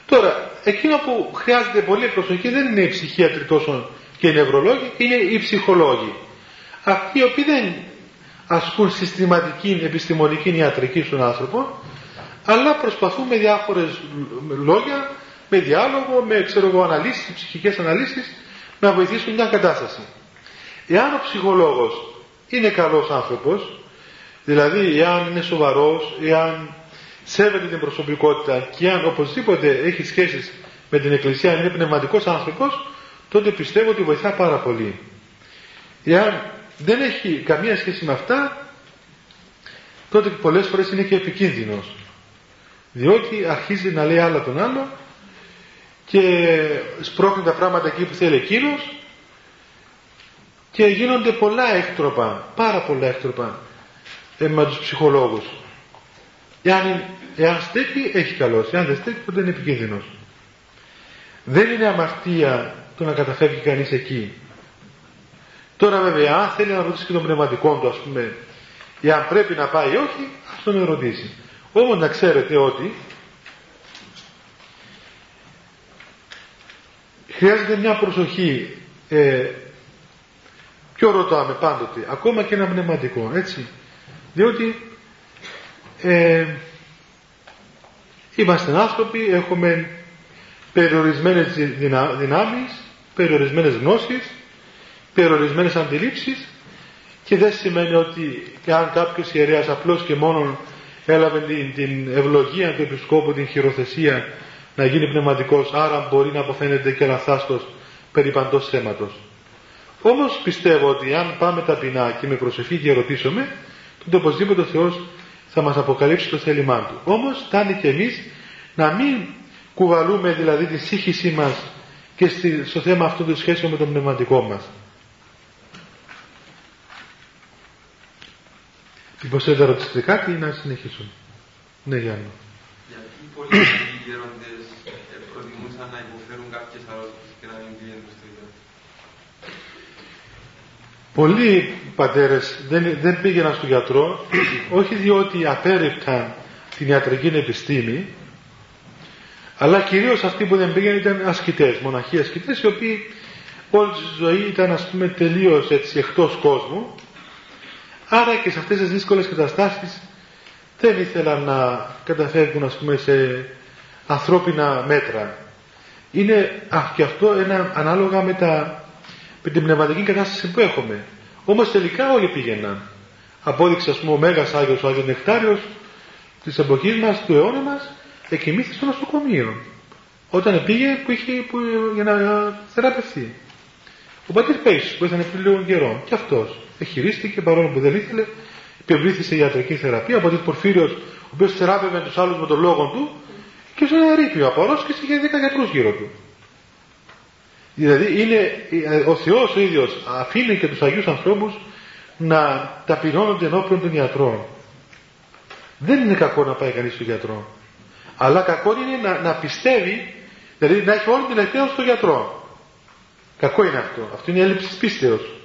Τώρα, εκείνο που χρειάζεται πολύ προσοχή δεν είναι οι ψυχίατροι τόσο και οι νευρολόγοι, είναι οι ψυχολόγοι. Αυτοί οι οποίοι δεν ασκούν συστηματική επιστημονική ιατρική στον άνθρωπο, αλλά προσπαθούν με διάφορες λόγια, με διάλογο, με ξέρω εγώ, αναλύσεις, ψυχικές αναλύσεις, να βοηθήσουν μια κατάσταση. Εάν ο ψυχολόγος είναι καλός άνθρωπος, δηλαδή εάν είναι σοβαρός, εάν σέβεται την προσωπικότητα και αν οπωσδήποτε έχει σχέσεις με την Εκκλησία, είναι πνευματικός άνθρωπος, τότε πιστεύω ότι βοηθά πάρα πολύ. Εάν δεν έχει καμία σχέση με αυτά, τότε πολλές φορές είναι και επικίνδυνος. Διότι αρχίζει να λέει άλλα τον άλλο και σπρώχνει τα πράγματα εκεί που θέλει εκείνος και γίνονται πολλά έκτροπα, πάρα πολλά έκτροπα ε, με τους ψυχολόγους. Εάν, εάν στέκει έχει καλός, εάν δεν στέκει τότε είναι επικίνδυνος. Δεν είναι αμαρτία το να καταφεύγει κανείς εκεί. Τώρα βέβαια αν θέλει να ρωτήσει και τον πνευματικό του ας πούμε εάν πρέπει να πάει ή όχι ας τον ερωτήσει. Όμως να ξέρετε ότι χρειάζεται μια προσοχή ε, ποιο ρωτάμε πάντοτε ακόμα και ένα πνευματικό έτσι. Διότι ε, είμαστε άνθρωποι έχουμε περιορισμένες δυνάμεις περιορισμένες γνώσεις περιορισμένες αντιλήψεις και δεν σημαίνει ότι αν κάποιος ιερέας απλώς και μόνο έλαβε την, την ευλογία του επισκόπου, την χειροθεσία να γίνει πνευματικός, άρα μπορεί να αποφαίνεται και λαθάστος περί παντός θέματος. Όμως πιστεύω ότι αν πάμε ταπεινά και με προσευχή και ρωτήσουμε, τότε οπωσδήποτε ο Θεός θα μας αποκαλύψει το θέλημά Του. Όμως φτάνει και εμείς να μην κουβαλούμε δηλαδή τη σύγχυσή μας και στο θέμα αυτό το σχέσιο με το πνευματικό μας. Λοιπόν, θέλετε να ρωτήσετε κάτι ή να συνεχίσουμε. Ναι, Γιάννη. Γιατί πολλοί γέροντες προτιμούσαν να υποφέρουν κάποιες αρρώστιες και να μην πηγαίνουν στο ιδιαίτερο. Πολλοί πατέρες δεν, δεν πήγαιναν στο γιατρό, όχι διότι απέρριπταν την ιατρική επιστήμη, αλλά κυρίως αυτοί που δεν πήγαιναν ήταν ασκητές, μοναχοί ασκητές, οι οποίοι όλη τη ζωή ήταν ας πούμε τελείως έτσι εκτός κόσμου Άρα και σε αυτές τις δύσκολες καταστάσεις δεν ήθελαν να καταφεύγουν ας πούμε σε ανθρώπινα μέτρα. Είναι α, και αυτό ένα, ανάλογα με, τα, με την πνευματική κατάσταση που έχουμε. Όμως τελικά όλοι πήγαιναν. Απόδειξε ας πούμε ο Μέγας Άγιος, ο Άγιος Νεκτάριος της εποχής μας, του αιώνα μας, εκοιμήθη στο νοσοκομείο. Όταν πήγε που είχε, που, για να θεραπευθεί. Ο πατήρ Πέις που ήταν πριν λίγο καιρό και αυτός εχειρίστηκε παρόλο που δεν ήθελε, υπευλήθησε ιατρική θεραπεία. Ο πατήρ Πορφύριος, ο οποίος θεράπευε τους άλλους με τον λόγο του και σε ένα ρήπιο απορός και είχε δέκα γιατρούς γύρω του. Δηλαδή είναι, ο Θεός ο ίδιος αφήνει και τους Αγίους ανθρώπους να ταπεινώνονται ενώπιον των ιατρών. Δεν είναι κακό να πάει κανείς στον γιατρό. Αλλά κακό είναι να, να πιστεύει, δηλαδή να έχει όλη την ελπίδα στον γιατρό. Κακό είναι αυτό. Αυτό είναι η έλλειψης πίστεως.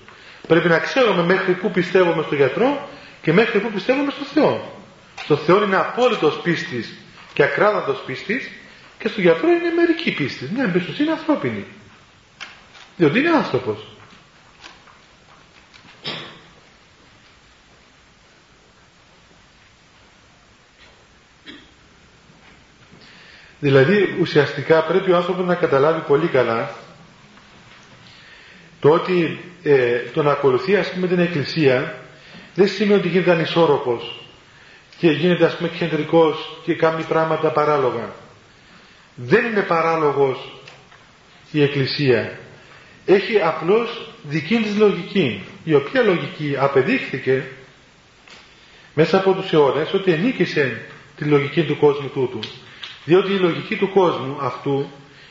Πρέπει να ξέρουμε μέχρι πού πιστεύουμε στον γιατρό και μέχρι πού πιστεύουμε στον Θεό. Στο Θεό είναι απόλυτος πίστης και ακράδαντος πίστης και στον γιατρό είναι μερική πίστη. Μια εμπιστοσύνη ανθρώπινη. Διότι είναι άνθρωπος. Δηλαδή ουσιαστικά πρέπει ο άνθρωπος να καταλάβει πολύ καλά το ότι ε, το να ακολουθεί ας πούμε την εκκλησία δεν σημαίνει ότι γίνεται ανισόρροπος και γίνεται ας πούμε κεντρικός και κάνει πράγματα παράλογα. Δεν είναι παράλογος η εκκλησία. Έχει απλώς δική της λογική, η οποία λογική απεδείχθηκε μέσα από τους αιώνες ότι ενίκησε τη λογική του κόσμου τούτου. Διότι η λογική του κόσμου αυτού,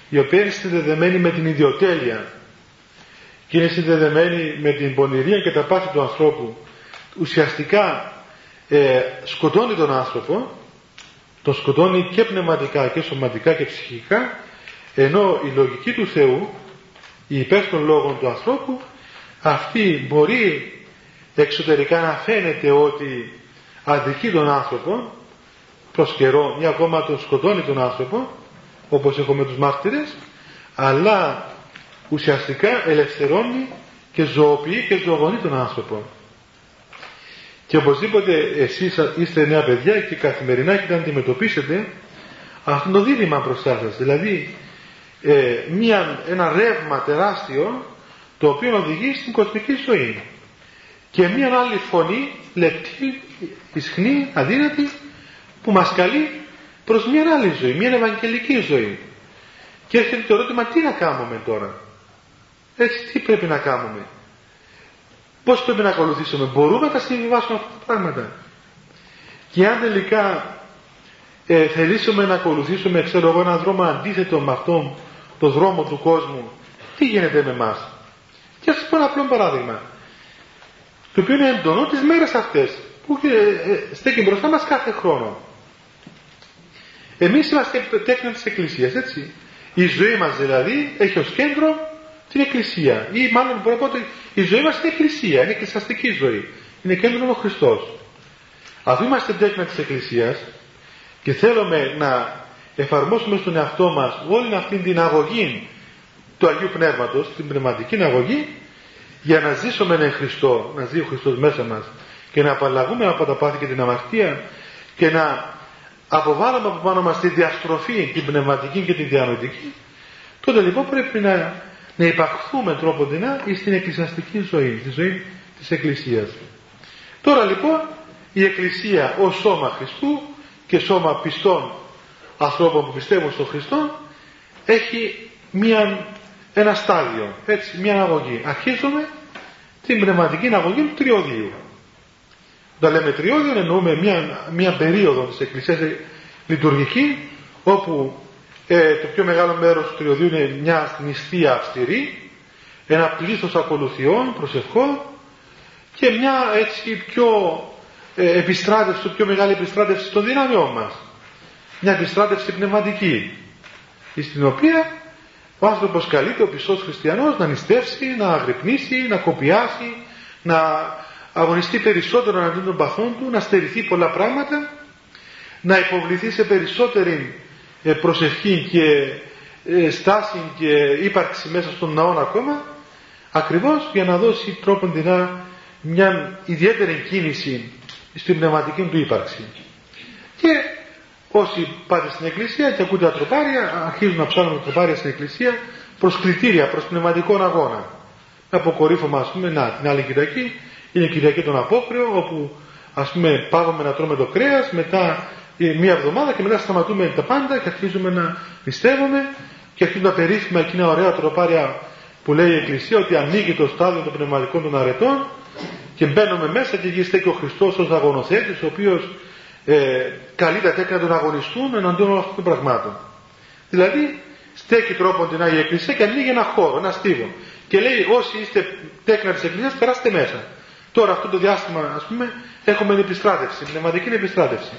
η οποία είναι συνδεδεμένη με την ιδιοτέλεια και είναι συνδεδεμένη με την πονηρία και τα πάθη του ανθρώπου ουσιαστικά ε, σκοτώνει τον άνθρωπο τον σκοτώνει και πνευματικά και σωματικά και ψυχικά ενώ η λογική του Θεού η υπέρ των λόγων του ανθρώπου αυτή μπορεί εξωτερικά να φαίνεται ότι αδικεί τον άνθρωπο προς καιρό ή ακόμα τον σκοτώνει τον άνθρωπο όπως έχουμε τους μάρτυρες αλλά ουσιαστικά ελευθερώνει και ζωοποιεί και ζωογονεί τον άνθρωπο. Και οπωσδήποτε εσείς είστε νέα παιδιά και καθημερινά έχετε να αντιμετωπίσετε αυτό το δίλημα μπροστά σας. Δηλαδή ε, μια, ένα ρεύμα τεράστιο το οποίο οδηγεί στην κοσμική ζωή. Και μια άλλη φωνή λεπτή, ισχνή, αδύνατη που μας καλεί προς μια άλλη ζωή, μια ευαγγελική ζωή. Και έρχεται το ερώτημα τι να κάνουμε τώρα; Έτσι τι πρέπει να κάνουμε; Πώς πρέπει να ακολουθήσουμε; Μπορούμε να τα συμβιβάσουμε αυτά τα πράγματα; Και αν τελικά ε, θελήσουμε να ακολουθήσουμε ξέρω εγώ έναν δρόμο αντίθετο με αυτόν το δρόμο του κόσμου τι γίνεται με εμάς; και ας σας πω ένα απλό παράδειγμα το οποίο είναι εντονό τις μέρες αυτές που ε, ε, στέκει μπροστά μας κάθε χρόνο εμείς είμαστε τέκνα της Εκκλησίας έτσι η ζωή μας δηλαδή έχει ως κέντρο την Εκκλησία. Ή μάλλον μπορώ να πω ότι η ζωή μας είναι Εκκλησία, είναι εκκλησιαστική ζωή. Είναι κέντρο ο Χριστός. Αφού είμαστε τέκνα της Εκκλησίας και θέλουμε να εφαρμόσουμε στον εαυτό μας όλη αυτή την αγωγή του Αγίου Πνεύματος, την πνευματική αγωγή για να ζήσουμε εν Χριστό, να ζει ο Χριστός μέσα μας και να απαλλαγούμε από τα πάθη και την αμαρτία και να αποβάλουμε από πάνω μας τη διαστροφή, την πνευματική και την διανοητική τότε λοιπόν πρέπει να, να υπαχθούμε τρόπο δεινά στην εκκλησιαστική ζωή, τη ζωή της Εκκλησίας. Τώρα λοιπόν η Εκκλησία ως σώμα Χριστού και σώμα πιστών ανθρώπων που πιστεύουν στον Χριστό έχει μια, ένα στάδιο, έτσι, μια αγωγή. Αρχίζουμε την πνευματική αγωγή του τριωδίου. Όταν λέμε τριώδιο εννοούμε μια, μια περίοδο της Εκκλησίας λειτουργική όπου ε, το πιο μεγάλο μέρος του τριωδίου είναι μια νηστεία αυστηρή ένα πλήθος ακολουθιών, προσευχών και μια έτσι πιο ε, επιστράτευση, πιο μεγάλη επιστράτευση των δυνάμεών μας. Μια επιστράτευση πνευματική, στην οποία ο άνθρωπος καλείται, ο πιστός χριστιανός, να νηστεύσει, να αγρυπνήσει, να κοπιάσει, να αγωνιστεί περισσότερο αντί των παθών του, να στερηθεί πολλά πράγματα, να υποβληθεί σε περισσότερη ε, προσευχή και ε, στάση και ύπαρξη μέσα στον ναό ακόμα, ακριβώς για να δώσει τρόπον μια ιδιαίτερη κίνηση στην πνευματική του ύπαρξη. Και όσοι πάτε στην εκκλησία και ακούτε τα τροπάρια, αρχίζουν να ψάχνουν τα τροπάρια στην εκκλησία προς κριτήρια, προς πνευματικό αγώνα. Αποκορύφωμα, ας πούμε, να, την άλλη Κυριακή, είναι η Κυριακή των Απόκριων, όπου ας πούμε πάγουμε να τρώμε το κρέας, μετά μία εβδομάδα και μετά σταματούμε τα πάντα και αρχίζουμε να πιστεύουμε και αρχίζουμε να περίφημα εκείνα ωραία τροπάρια που λέει η Εκκλησία ότι ανοίγει το στάδιο των πνευματικών των αρετών και μπαίνουμε μέσα και εκεί στέκει ο Χριστός ως αγωνοθέτης ο οποίος ε, καλεί τα τέκνα των αγωνιστούν εναντίον όλων αυτών των πραγμάτων. Δηλαδή στέκει τρόπον την Άγια Εκκλησία και ανοίγει ένα χώρο, ένα στίβο και λέει όσοι είστε τέκνα της Εκκλησίας περάστε μέσα. Τώρα αυτό το διάστημα ας πούμε έχουμε την επιστράτευση, πνευματική επιστράτευση.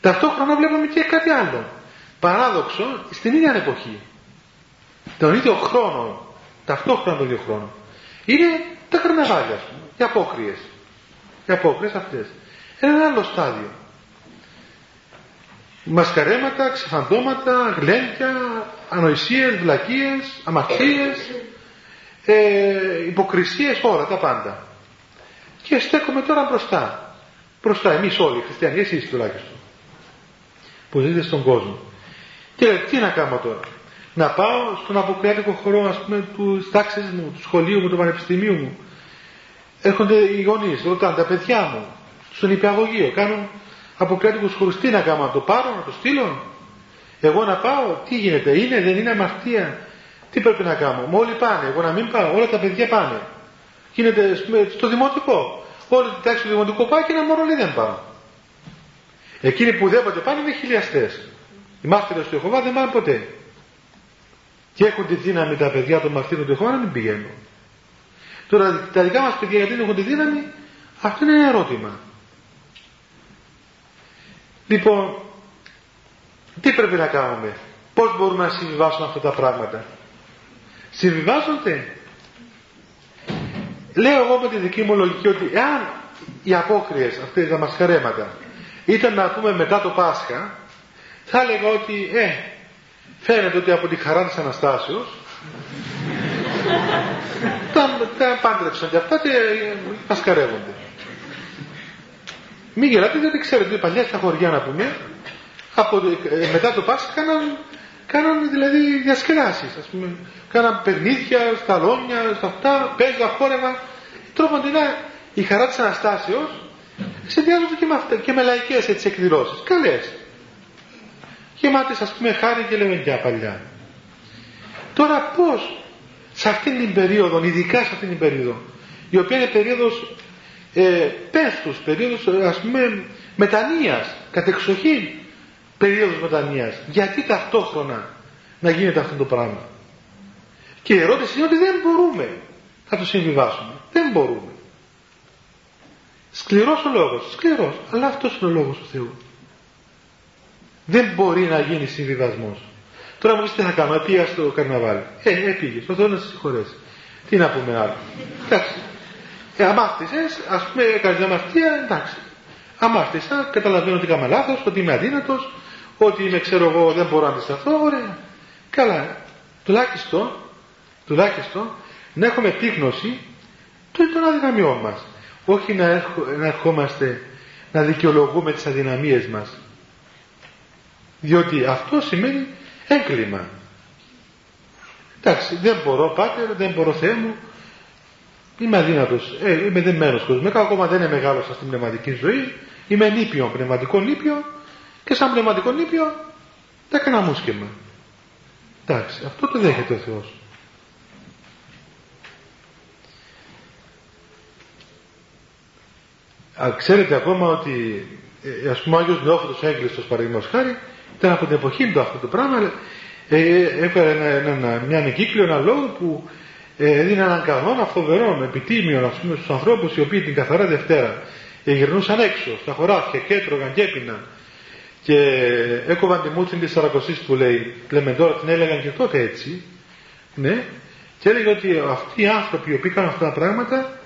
Ταυτόχρονα βλέπουμε και κάτι άλλο. Παράδοξο στην ίδια εποχή. Τον ίδιο χρόνο, ταυτόχρονα τον ίδιο χρόνο. Είναι τα καρναβάλια, οι απόκριες. Οι απόκριες αυτές. Ένα άλλο στάδιο. Μασκαρέματα, ξεφαντώματα, γλέντια, ανοησίες, βλακίες, αμαρτίες, ε, υποκρισίες, όλα τα πάντα. Και στέκομαι τώρα μπροστά. Μπροστά εμείς όλοι οι χριστιανοί, εσείς τουλάχιστον. Που ζείτε στον κόσμο. Και τι να κάνω τώρα; Να πάω στον αποκριάτικο χώρο ας πούμε του τάξης μου, του σχολείου μου, του πανεπιστημίου μου. Έρχονται οι γονείς, ρωτάνε τα παιδιά μου, στον υπηαγωγείο, κάνουν αποκριάτικους χώρους. Τι να κάνω, να το πάρω, να το στείλω; Εγώ να πάω, τι γίνεται, είναι, δεν είναι αμαρτία; Τι πρέπει να κάνω, μόλι πάνε, εγώ να μην πάω, όλα τα παιδιά πάνε. Γίνεται στο δημοτικό. Όλη την τάξη του δημοτικού πάει και ένα μωρό λέει δεν πάω. Εκείνοι που δεν πάνε είναι χιλιαστές. Οι μάρτυρες του Ιεχωβά δεν πάνε ποτέ και έχουν τη δύναμη τα παιδιά των μαρτύρων του Ιεχώβα να μην πηγαίνουν. Τώρα τα δικά μας παιδιά γιατί δεν έχουν τη δύναμη, αυτό είναι ένα ερώτημα. Λοιπόν, τι πρέπει να κάνουμε, πώς μπορούμε να συμβιβάσουμε αυτά τα πράγματα; Συμβιβάζονται. Λέω εγώ με τη δική μου λογική ότι εάν οι απόκριες αυτές τα μασχαρέματα ήταν να πούμε μετά το Πάσχα θα έλεγα ότι ε, φαίνεται ότι από τη χαρά της Αναστάσεως [LAUGHS] τα, τα πάντρεψαν και αυτά και πασκαρεύονται. Μην γελάτε διότι ξέρετε ότι παλιά στα χωριά να πούμε από, ε, μετά το Πάσχα κάναν, κάναν δηλαδή διασκεδάσεις ας πούμε. Κάναν περνίδια, σταλόνια, στα αυτά, παίζα, χόρευα. Τρόπον η χαρά της Αναστάσεως συνδυάζονται και με, αυτά, και με λαϊκές έτσι εκδηλώσεις. Καλές. Γεμάτες ας πούμε χάρη και λεμεντιά παλιά. Τώρα πώς σε αυτήν την περίοδο, ειδικά σε αυτήν την περίοδο, η οποία είναι περίοδος ε, πέφτους, περίοδος ας πούμε μετανοίας, κατεξοχήν περίοδος μετανοίας. Γιατί ταυτόχρονα να γίνεται αυτό το πράγμα. Και η ερώτηση είναι ότι δεν μπορούμε να το συμβιβάσουμε. Δεν μπορούμε. Σκληρός ο λόγος, σκληρός, αλλά αυτός είναι ο λόγος του Θεού. Δεν μπορεί να γίνει συμβιβασμός. Τώρα μου πεις τι θα κάνω, πήγα στο καρναβάλι. Ε, ε πήγες, ο Θεός να σε συγχωρέσει. Τι να πούμε άλλο. Εντάξει. Ε, αμάρτησες, ας πούμε έκανες αμαρτία, εντάξει. Αμάρτησα, καταλαβαίνω ότι έκανα λάθος, ότι είμαι αδύνατος, ότι είμαι ξέρω εγώ δεν μπορώ να αντισταθώ, ωραία. Καλά. Τουλάχιστον, τουλάχιστον να έχουμε επίγνωση των αδυναμιών μας. Όχι να, έρχο, να ερχόμαστε να δικαιολογούμε τις αδυναμίες μας. Διότι αυτό σημαίνει έγκλημα. Εντάξει, δεν μπορώ πάτερ, δεν μπορώ Θεέ μου, είμαι αδύνατος, ε, είμαι δεμένος κόσμος, ακόμα δεν είναι μεγάλος στην πνευματική ζωή, είμαι νήπιο, πνευματικό νήπιο και σαν πνευματικό νήπιο τα έκανα μουσκεμα. Εντάξει, αυτό το δέχεται ο Θεός. Α, ξέρετε ακόμα ότι ε, ας πούμε ο Άγιος Νεόφωτος Έγκλειστος παραδείγματος χάρη ήταν από την εποχή του αυτό το πράγμα ε, έφερε ένα, ένα, μια εγκύκλιο, ένα λόγο που ε, έδινε έναν κανόνα φοβερό, επιτίμιο ας πούμε στους ανθρώπους οι οποίοι την καθαρά Δευτέρα ε, γυρνούσαν έξω στα χωράφια και έτρωγαν και έπιναν. Και έκοβαν τη μούτσιν της Σαρακοσής που λέει λέμε τώρα την έλεγαν και τότε έτσι ναι. Και έλεγε ότι αυτοί οι άνθρωποι οι οποίοι κάνουν αυτά τα πράγματα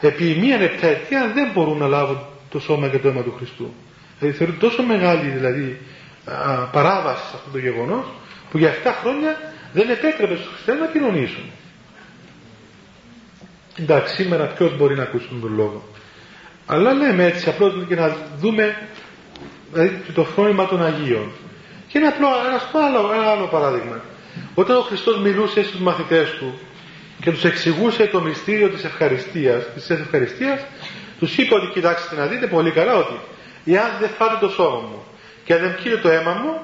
επί μία επταετία δεν μπορούν να λάβουν το σώμα και το αίμα του Χριστού. Δηλαδή θεωρείται τόσο μεγάλη δηλαδή παράβαση σε αυτό το γεγονός που για 7 χρόνια δεν επέτρεπε στους χριστιανούς να κοινωνήσουν. Εντάξει, σήμερα ποιος μπορεί να ακούσει τον λόγο. Αλλά λέμε έτσι απλώς και να δούμε δηλαδή, το φρόνημα των Αγίων. Και ένα, απλό, ένας, άλλο, ένα άλλο παράδειγμα. Όταν ο Χριστός μιλούσε στους μαθητές του και τους εξηγούσε το μυστήριο της ευχαριστίας, της ευχαριστίας, τους είπε ότι κοιτάξτε να δείτε πολύ καλά ότι εάν δεν φάτε το σώμα μου και αν δεν πιείτε το αίμα μου,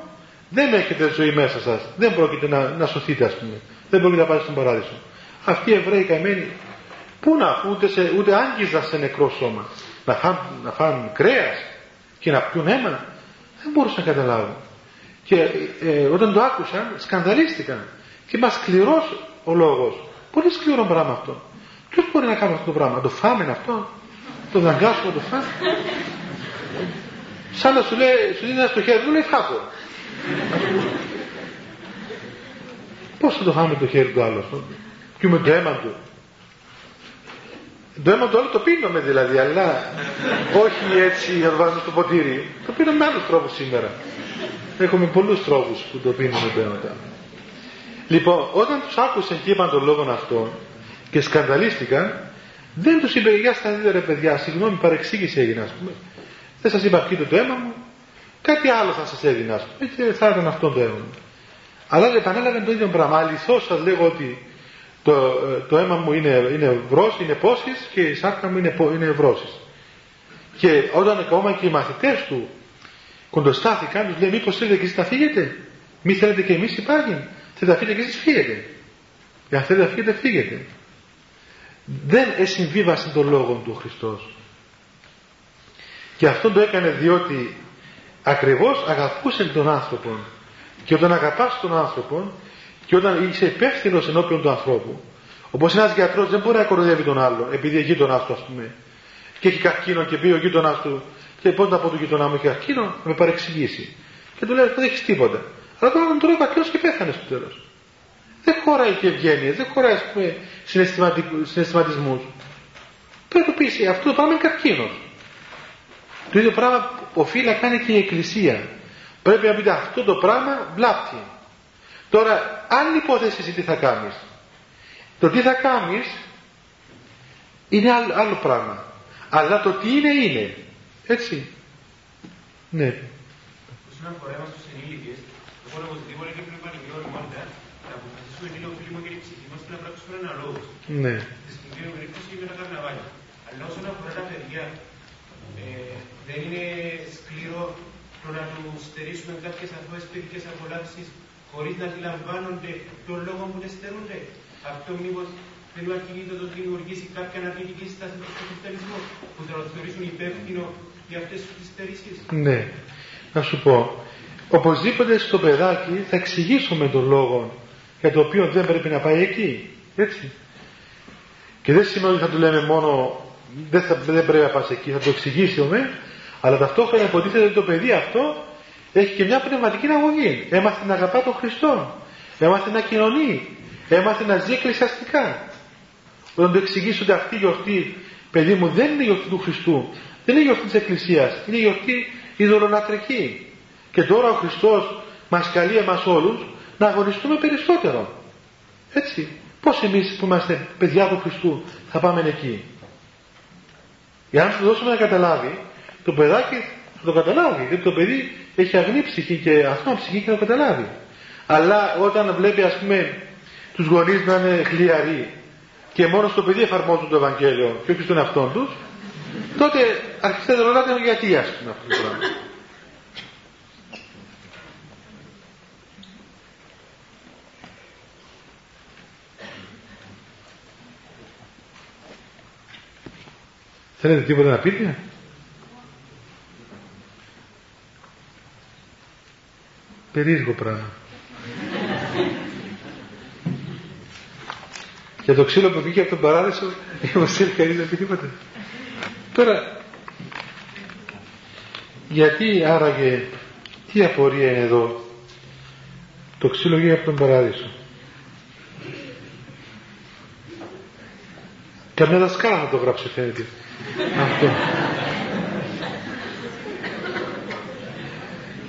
δεν έχετε ζωή μέσα σας. Δεν πρόκειται να, να σωθείτε ας πούμε. Δεν πρόκειται να πάτε στον παράδεισο. Αυτοί οι Εβραίοι καημένοι, πού να ούτε, σε, ούτε άγγιζαν σε νεκρό σώμα. Να φάνε, να φάνε κρέας και να πιούν αίμα. Δεν μπορούσαν να καταλάβουν. Και ε, όταν το άκουσαν, σκανδαλίστηκαν. Και μας σκληρός ο λόγος. Πολύ σκληρό πράγμα αυτό. Ποιος μπορεί να κάνει αυτό το πράγμα, το φάμε αυτό, το δαγκάσουμε, το φάμε. Σαν να σου λέει, σου δίνει ένα στο χέρι του, λέει φάτο. Πώς θα το φάμε το χέρι του άλλου και με το αίμα του. Το αίμα του άλλου το πίνουμε δηλαδή, αλλά όχι έτσι να το βάζουμε στο ποτήρι. Το πίνουμε με άλλους τρόπους σήμερα. Έχουμε πολλούς τρόπους που το πίνουμε το αίμα του Λοιπόν, όταν τους άκουσαν και είπαν τον λόγο αυτό και σκανδαλίστηκαν, δεν τους είπε, για στα δείτε ρε παιδιά, συγγνώμη παρεξήγηση έγινε ας πούμε. Δεν σας είπα πιείτε το αίμα μου, κάτι άλλο θα σας έδινα ας πούμε και θα ήταν αυτό το αίμα μου. Αλλά επανέλαβε το ίδιο πράγμα. Αληθώς σας λέγω ότι το, ε, το αίμα μου είναι, είναι βρός, είναι πόσης και η σάρκα μου είναι, είναι βρώσεις. Και όταν ακόμα και οι μαθητές του κοντοστάθηκαν, τους λέει μήπως θέλετε και εσείς να φύγετε; Μη θέλετε και εμείς υπάρχει. Θέλετε να φύγετε και εσείς φύγετε. αν θέλετε να φύγετε, φύγετε. Δεν εσυμβίβασε τον λόγο του Χριστός. Και αυτό το έκανε διότι ακριβώς αγαπούσε τον άνθρωπο. Και όταν αγαπάς τον άνθρωπο και όταν είσαι υπεύθυνος ενώπιον του ανθρώπου, όπως ένας γιατρός δεν μπορεί να κοροϊδεύει τον άλλο επειδή έχει γείτονά του, ας πούμε, και έχει καρκίνο και πει ο γείτονάς του, και πώ να πω του γείτονά μου έχει καρκίνο, να με παρεξηγήσει. Και του λέει δεν έχει τίποτα. Αλλά τώρα τον τρώει κακό και πέθανε στο τέλος. Δεν χωράει και ευγένεια, δεν χωράει ας πούμε συναισθηματισμούς. Πρέπει να πεις αυτό το πράγμα είναι καρκίνος. Το ίδιο πράγμα οφείλει να κάνει και η Εκκλησία. Πρέπει να πείτε αυτό το πράγμα βλάπτει. Τώρα, άλλη υπόθεση εσύ τι θα κάνεις. Το τι θα κάνεις είναι άλλο, άλλο πράγμα. Αλλά το τι είναι, είναι. Έτσι. Ναι. Όσον αφορά εμάς τους ενήλικες, εγώ οπωσδήποτε και πρέπει να γεώρμοντα να αποφασίσουμε λίγο φίλοι μου και η ψυχή μας να πράξουμε αναλόγως. Ναι. Στη συγκεκριμένη περίπτωση με τα καρναβάλια. Αλλά όσον αφορά τα παιδιά, ε, δεν είναι σκληρό το να του στερήσουμε κάποιες αθώες παιδικές απολαύσεις χωρίς να αντιλαμβάνονται τον λόγο που δεν στερούνται. Αυτό μήπως δεν υπάρχει το δημιουργήσει κάποια αναρνητική στάση προς τον χριστιανισμό που θα το θεωρήσουν υπεύθυνο για αυτές τις στερήσεις. Ναι. Να σου πω. Οπωσδήποτε στο παιδάκι θα εξηγήσουμε τον λόγο για το οποίο δεν πρέπει να πάει εκεί. Έτσι. Και δεν σημαίνει ότι θα του λέμε μόνο δεν, θα, δεν πρέπει να πας εκεί, θα το εξηγήσουμε, αλλά ταυτόχρονα υποτίθεται ότι το παιδί αυτό έχει και μια πνευματική αγωγή. Έμαθε να αγαπά τον Χριστό. Έμαθε να κοινωνεί. Έμαθε να ζει εκκλησιαστικά. Όταν του εξηγήσει ότι αυτή η γιορτή, παιδί μου, δεν είναι η γιορτή του Χριστού, δεν είναι η γιορτή της Εκκλησίας, είναι η γιορτή ειδωλολατρική. Και τώρα ο Χριστός μας καλεί εμάς όλους να αγωνιστούμε περισσότερο. Έτσι. Πώς εμείς που είμαστε παιδιά του Χριστού θα πάμε εκεί. Για να του δώσουμε να καταλάβει, το παιδάκι θα το καταλάβει. Γιατί το παιδί έχει αγνή ψυχή και αυτό ψυχή και θα το καταλάβει. Αλλά όταν βλέπει ας πούμε τους γονείς να είναι χλιαροί και μόνος στο παιδί εφαρμόζουν το Ευαγγέλιο και όχι στον εαυτό τους, τότε αρχίστε να ρωτάτε γιατί ας πούμε αυτό το πράγμα. Θέλετε τίποτα να πείτε; Περίεργο πράγμα. Για το ξύλο που βγήκε από τον παράδεισο, η Βασίλη κανείς δεν πει τίποτα. Τώρα, γιατί άραγε, τι απορία είναι εδώ, το ξύλο βγήκε από τον παράδεισο; Καμιά δασκάλα να το γράψει φαίνεται. Αυτό.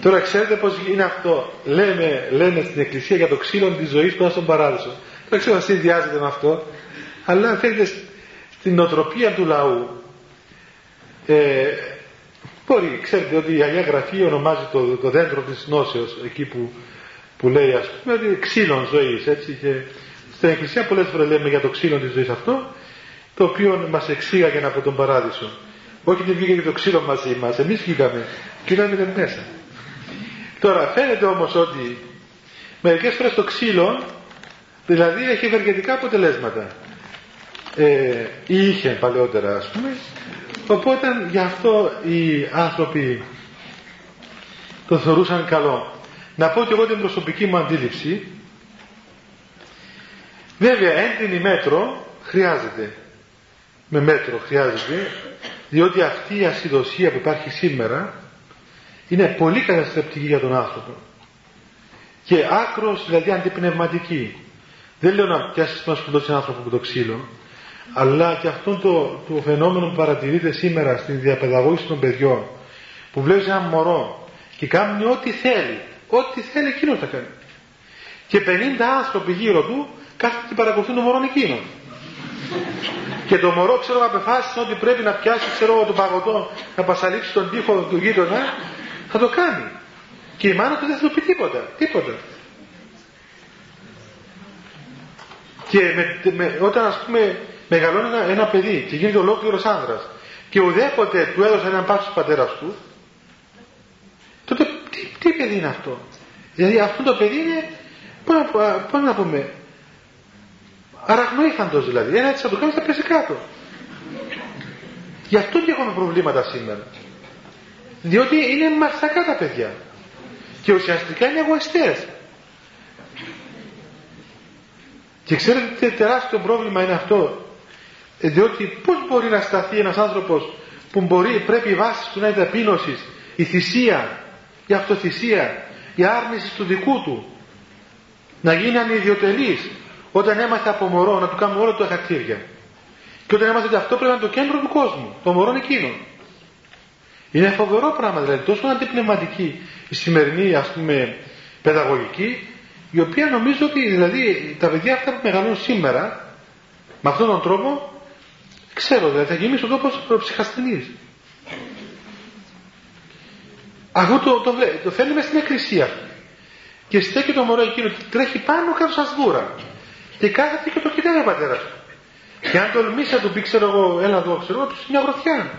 Τώρα ξέρετε πώς είναι αυτό; Λέμε, λένε στην εκκλησία για το ξύλο της ζωής που στον παράδεισο. Δεν ξέρω αν συνδυάζεται με αυτό. Αλλά φαίνεται στην οτροπία του λαού. Ε, μπορεί, ξέρετε ότι η Αγία Γραφή ονομάζει το, το δέντρο της γνώσεως εκεί που, που λέει ας πούμε ότι ξύλων ζωής έτσι και στην εκκλησία πολλές φορές λέμε για το ξύλο της ζωής αυτό το οποίο μας εξήγαγε από τον παράδεισο. Όχι ότι βγήκε και το ξύλο μαζί μας, εμείς βγήκαμε και ήταν μέσα. Τώρα φαίνεται όμως ότι μερικές φορές το ξύλο δηλαδή έχει ευεργετικά αποτελέσματα. Ε, ή είχε παλαιότερα ας πούμε οπότε γι' αυτό οι άνθρωποι το θεωρούσαν καλό. Να πω και εγώ την προσωπική μου αντίληψη βέβαια έντυνη μέτρο χρειάζεται με μέτρο χρειάζεται διότι αυτή η ασυδοσία που υπάρχει σήμερα είναι πολύ καταστρεπτική για τον άνθρωπο. Και άκρος δηλαδή αντιπνευματική. Δεν λέω να πιάσεις να σπουδώσει έναν άνθρωπο που το ξύλο αλλά και αυτό το, το φαινόμενο που παρατηρείται σήμερα στην διαπαιδαγώγηση των παιδιών που βλέπεις ένα μωρό και κάνει ό,τι θέλει ό,τι θέλει εκείνος θα κάνει. Και 50 άνθρωποι γύρω του κάθεται και παρακολουθούν τον μωρό εκείνο και το μωρό ξέρω να απεφάσισε ότι πρέπει να πιάσει ξέρω το παγωτό να πασαλίξει τον τοίχο του γείτονα. Θα το κάνει. Και η μάνα του δεν θα το πει τίποτα. Τίποτα. Και με, με, όταν ας πούμε μεγαλώνει ένα, ένα παιδί και γίνεται ολόκληρος άνδρας και ουδέποτε του έδωσε έναν πάτσο του πατέρας του τότε τι, τι παιδί είναι αυτό; Δηλαδή αυτό το παιδί είναι πώς να πούμε Αραγνοήθαντος δηλαδή. Ένα έτσι θα το κάνει θα πέσει κάτω. Γι' αυτό και έχουμε προβλήματα σήμερα. Διότι είναι μαρσακά τα παιδιά. Και ουσιαστικά είναι εγωιστές. Και ξέρετε τι τεράστιο πρόβλημα είναι αυτό. Ε, διότι πώς μπορεί να σταθεί ένας άνθρωπος που μπορεί, πρέπει η βάση του να είναι ταπείνωσης, η θυσία, η αυτοθυσία, η άρνηση του δικού του, να γίνει ανιδιοτελής, όταν έμαθε από μωρό να του κάνουμε όλα τα χαρακτήρια. Και όταν έμαθε ότι αυτό πρέπει να είναι το κέντρο του κόσμου, το μωρό εκείνο. Είναι φοβερό πράγμα δηλαδή, τόσο αντιπνευματική η σημερινή ας πούμε παιδαγωγική, η οποία νομίζω ότι δηλαδή τα παιδιά αυτά που μεγαλώνουν σήμερα, με αυτόν τον τρόπο, ξέρω δηλαδή θα γεμίσουν ο τόπο ψυχασθενείς. Αυτό το, το, το φέρνει στην εκκλησία. Και στέκει το μωρό εκείνο, τρέχει πάνω κάτω σαν σδούρα. Και κάθεται και το κοιτάει ο πατέρας του. Και αν τολμήσει να του πει, ξέρω εγώ, έλα εδώ, ξέρω εγώ, του μια γροθιά.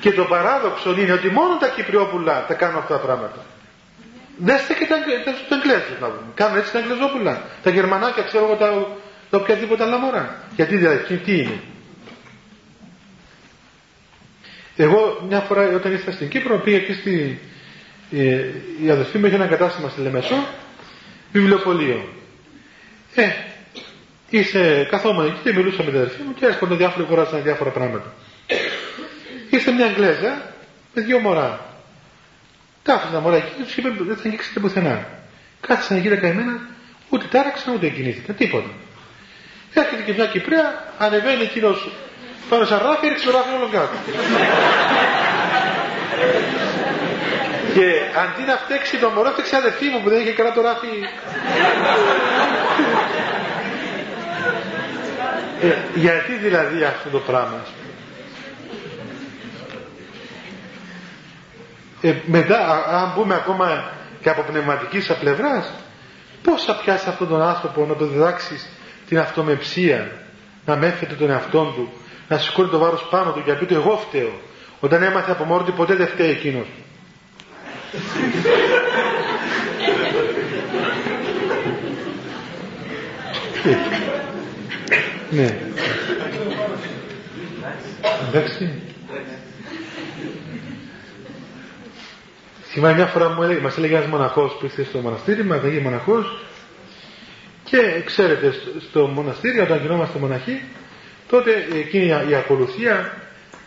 Και το παράδοξο είναι ότι μόνο τα Κυπριόπουλα τα κάνουν αυτά τα πράγματα. Δέστε και τα, τα, να δούμε. Κάνουν έτσι τα Αγγλεζόπουλα. Τα Γερμανάκια, ξέρω εγώ, τα, τα οποιαδήποτε άλλα μωρά. Γιατί δηλαδή, τι είναι; Εγώ μια φορά όταν ήρθα στην Κύπρο πήγα και στη, ε, η αδελφή μου είχε ένα κατάστημα στη Λεμεσό, βιβλιοπωλείο. Ε, είσαι καθόμουν εκεί και μιλούσα με την αδελφή μου και έρχονταν διάφοροι αγοράσαν διάφορα πράγματα. Ήρθε μια Αγγλέζα με δύο μωρά. Τα άφησα μωρά εκεί και τους είπε δεν θα αγγίξετε πουθενά. Κάθισαν εκεί τα καημένα, ούτε τάραξαν ούτε κινήθηκαν, τίποτα. Έρχεται και μια Κυπρέα, ανεβαίνει εκείνος πάνω σαν ράφι, έριξε το ράφι όλο κάτω. Και αντί να φταίξει το μωρό, φταίξει αδερφή μου που δεν είχε καλά το ράφι. ε, γιατί δηλαδή αυτό το πράγμα, ε, μετά, αν μπούμε ακόμα και από πνευματικής πλευράς, πώς θα πιάσει αυτόν τον άνθρωπο να το διδάξει την αυτομεψία, να μέφεται τον εαυτό του, να σηκώνει το βάρος πάνω του και να πει του εγώ φταίω. Όταν έμαθε από μόνο του ποτέ δεν φταίει εκείνος. Ναι. Εντάξει. Θυμάμαι μια φορά μου έλεγε, μας έλεγε ένας μοναχός που ήρθε στο μοναστήρι, μας λέγει μοναχός και ξέρετε στο μοναστήρι όταν γινόμαστε μοναχοί τότε εκείνη η ακολουθία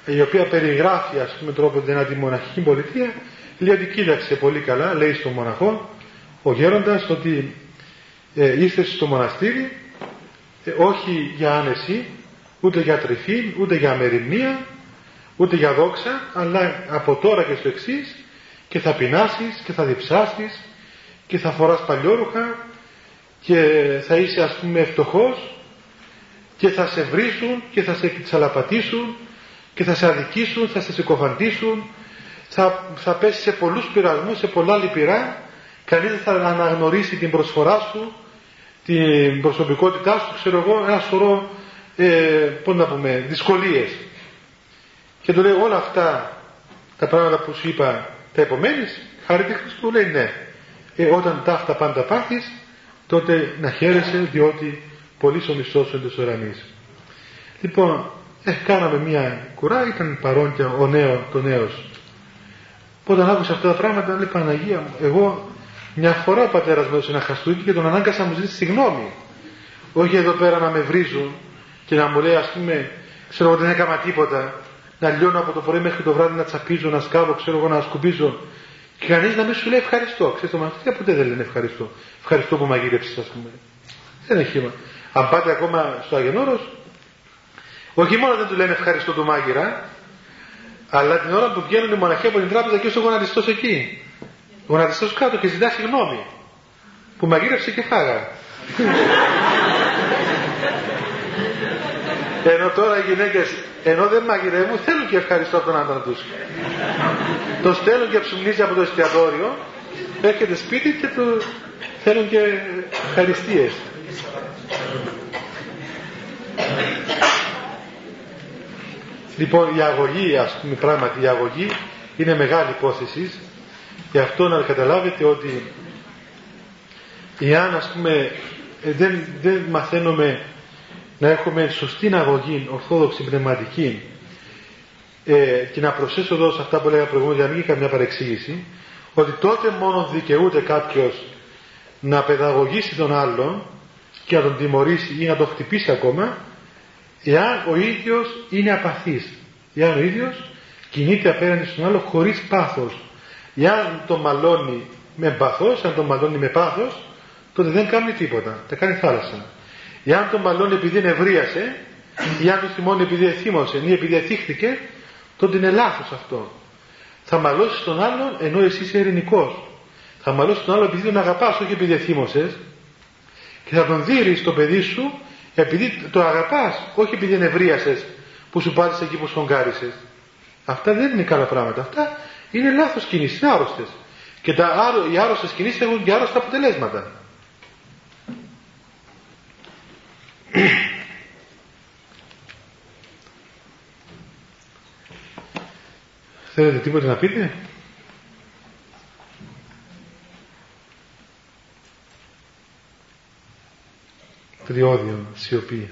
η οποία περιγράφει ας πούμε τρόπο την μοναχική πολιτεία λέει ότι κοίταξε πολύ καλά λέει στον μοναχό ο γέροντας ότι ε, ήρθες στο μοναστήρι ε, όχι για άνεση ούτε για τρυφή ούτε για αμεριμνία ούτε για δόξα αλλά από τώρα και στο εξής και θα πεινάσεις και θα διψάσεις και θα φοράς παλιόρουχα και θα είσαι ας πούμε φτωχός και θα σε βρίσουν και θα σε τσαλαπατήσουν και θα σε αδικήσουν, θα σε συκοφαντήσουν θα, θα πέσει σε πολλούς πειρασμούς, σε πολλά λυπηρά κανείς δεν θα αναγνωρίσει την προσφορά σου την προσωπικότητά σου, ξέρω εγώ, ένα σωρό ε, πώς να πούμε, δυσκολίες και του λέει όλα αυτά τα πράγματα που σου είπα τα επομένεις, χάρη τη Χριστού λέει ναι ε, όταν τα αυτά πάντα πάθεις τότε να χαίρεσαι διότι πολύ ο μισθός εντός ουρανής. Λοιπόν, ε, κάναμε μια κουρά, ήταν παρόν και ο νέο, το νέος. Όταν άκουσα αυτά τα πράγματα, λέει Παναγία μου, εγώ μια φορά ο πατέρας μου έδωσε ένα χαστούκι και τον ανάγκασα να μου ζητήσει συγγνώμη. Όχι εδώ πέρα να με βρίζουν και να μου λέει ας πούμε, ξέρω εγώ δεν έκανα τίποτα, να λιώνω από το πρωί μέχρι το βράδυ να τσαπίζω, να σκάβω, ξέρω εγώ να σκουμπίζω. Και κανείς να μην σου λέει ευχαριστώ. Ξέρετε, το μαθητή ποτέ δεν λένε ευχαριστώ. Ευχαριστώ που μαγείρεψες, ας πούμε. Δεν έχει χήμα. Αν πάτε ακόμα στο Αγενόρος, όχι μόνο δεν του λένε ευχαριστώ του μάγειρα, αλλά την ώρα που βγαίνουν οι μοναχοί από την τράπεζα και ο γονατιστός εκεί. Ο γονατιστός κάτω και ζητά συγγνώμη. Που μαγείρεψε και φάγα. [LAUGHS] Ενώ τώρα οι γυναίκες, ενώ δεν μαγειρεύουν, θέλουν και ευχαριστώ τον άντρα τους. το στέλνουν και ψουμνίζει από το εστιατόριο, έρχεται σπίτι και του θέλουν και ευχαριστίες. Λοιπόν η αγωγή ας πούμε πράγματι η αγωγή είναι μεγάλη υπόθεση. Γι' αυτό να καταλάβετε ότι εάν ας πούμε δεν, δεν μαθαίνουμε να έχουμε σωστή αγωγή ορθόδοξη πνευματική ε, και να προσθέσω εδώ σε αυτά που έλεγα προηγούμενα για να μην καμιά παρεξήγηση ότι τότε μόνο δικαιούται κάποιος να παιδαγωγήσει τον άλλον και να τον τιμωρήσει ή να τον χτυπήσει ακόμα εάν ο ίδιος είναι απαθής εάν ο ίδιος κινείται απέναντι στον άλλο χωρίς πάθος εάν τον μαλώνει με πάθος αν τον μαλώνει με πάθος τότε δεν κάνει τίποτα, τα κάνει θάλασσα εάν τον μαλώνει επειδή νευρίασε ή αν τον θυμώνει επειδή εθύμωσε ή επειδή εθίχθηκε τότε είναι λάθος αυτό Θα μαλώσεις τον άλλον ενώ εσύ είσαι ειρηνικός. Θα μαλώσεις τον άλλον επειδή τον αγαπάς, όχι επειδή εθύμωσες. Και θα τον δει το παιδί σου επειδή το αγαπάς, όχι επειδή ενευρίασες που σου πάτησες εκεί που σκογκάρισε. Αυτά δεν είναι καλά πράγματα. Αυτά είναι λάθος κινήσεις, είναι άρρωστες. Και τα, οι άρρωστες κινήσεις έχουν και άρρωστα αποτελέσματα. Θέλετε τίποτα να πείτε; Τριώδιο, σιωπή.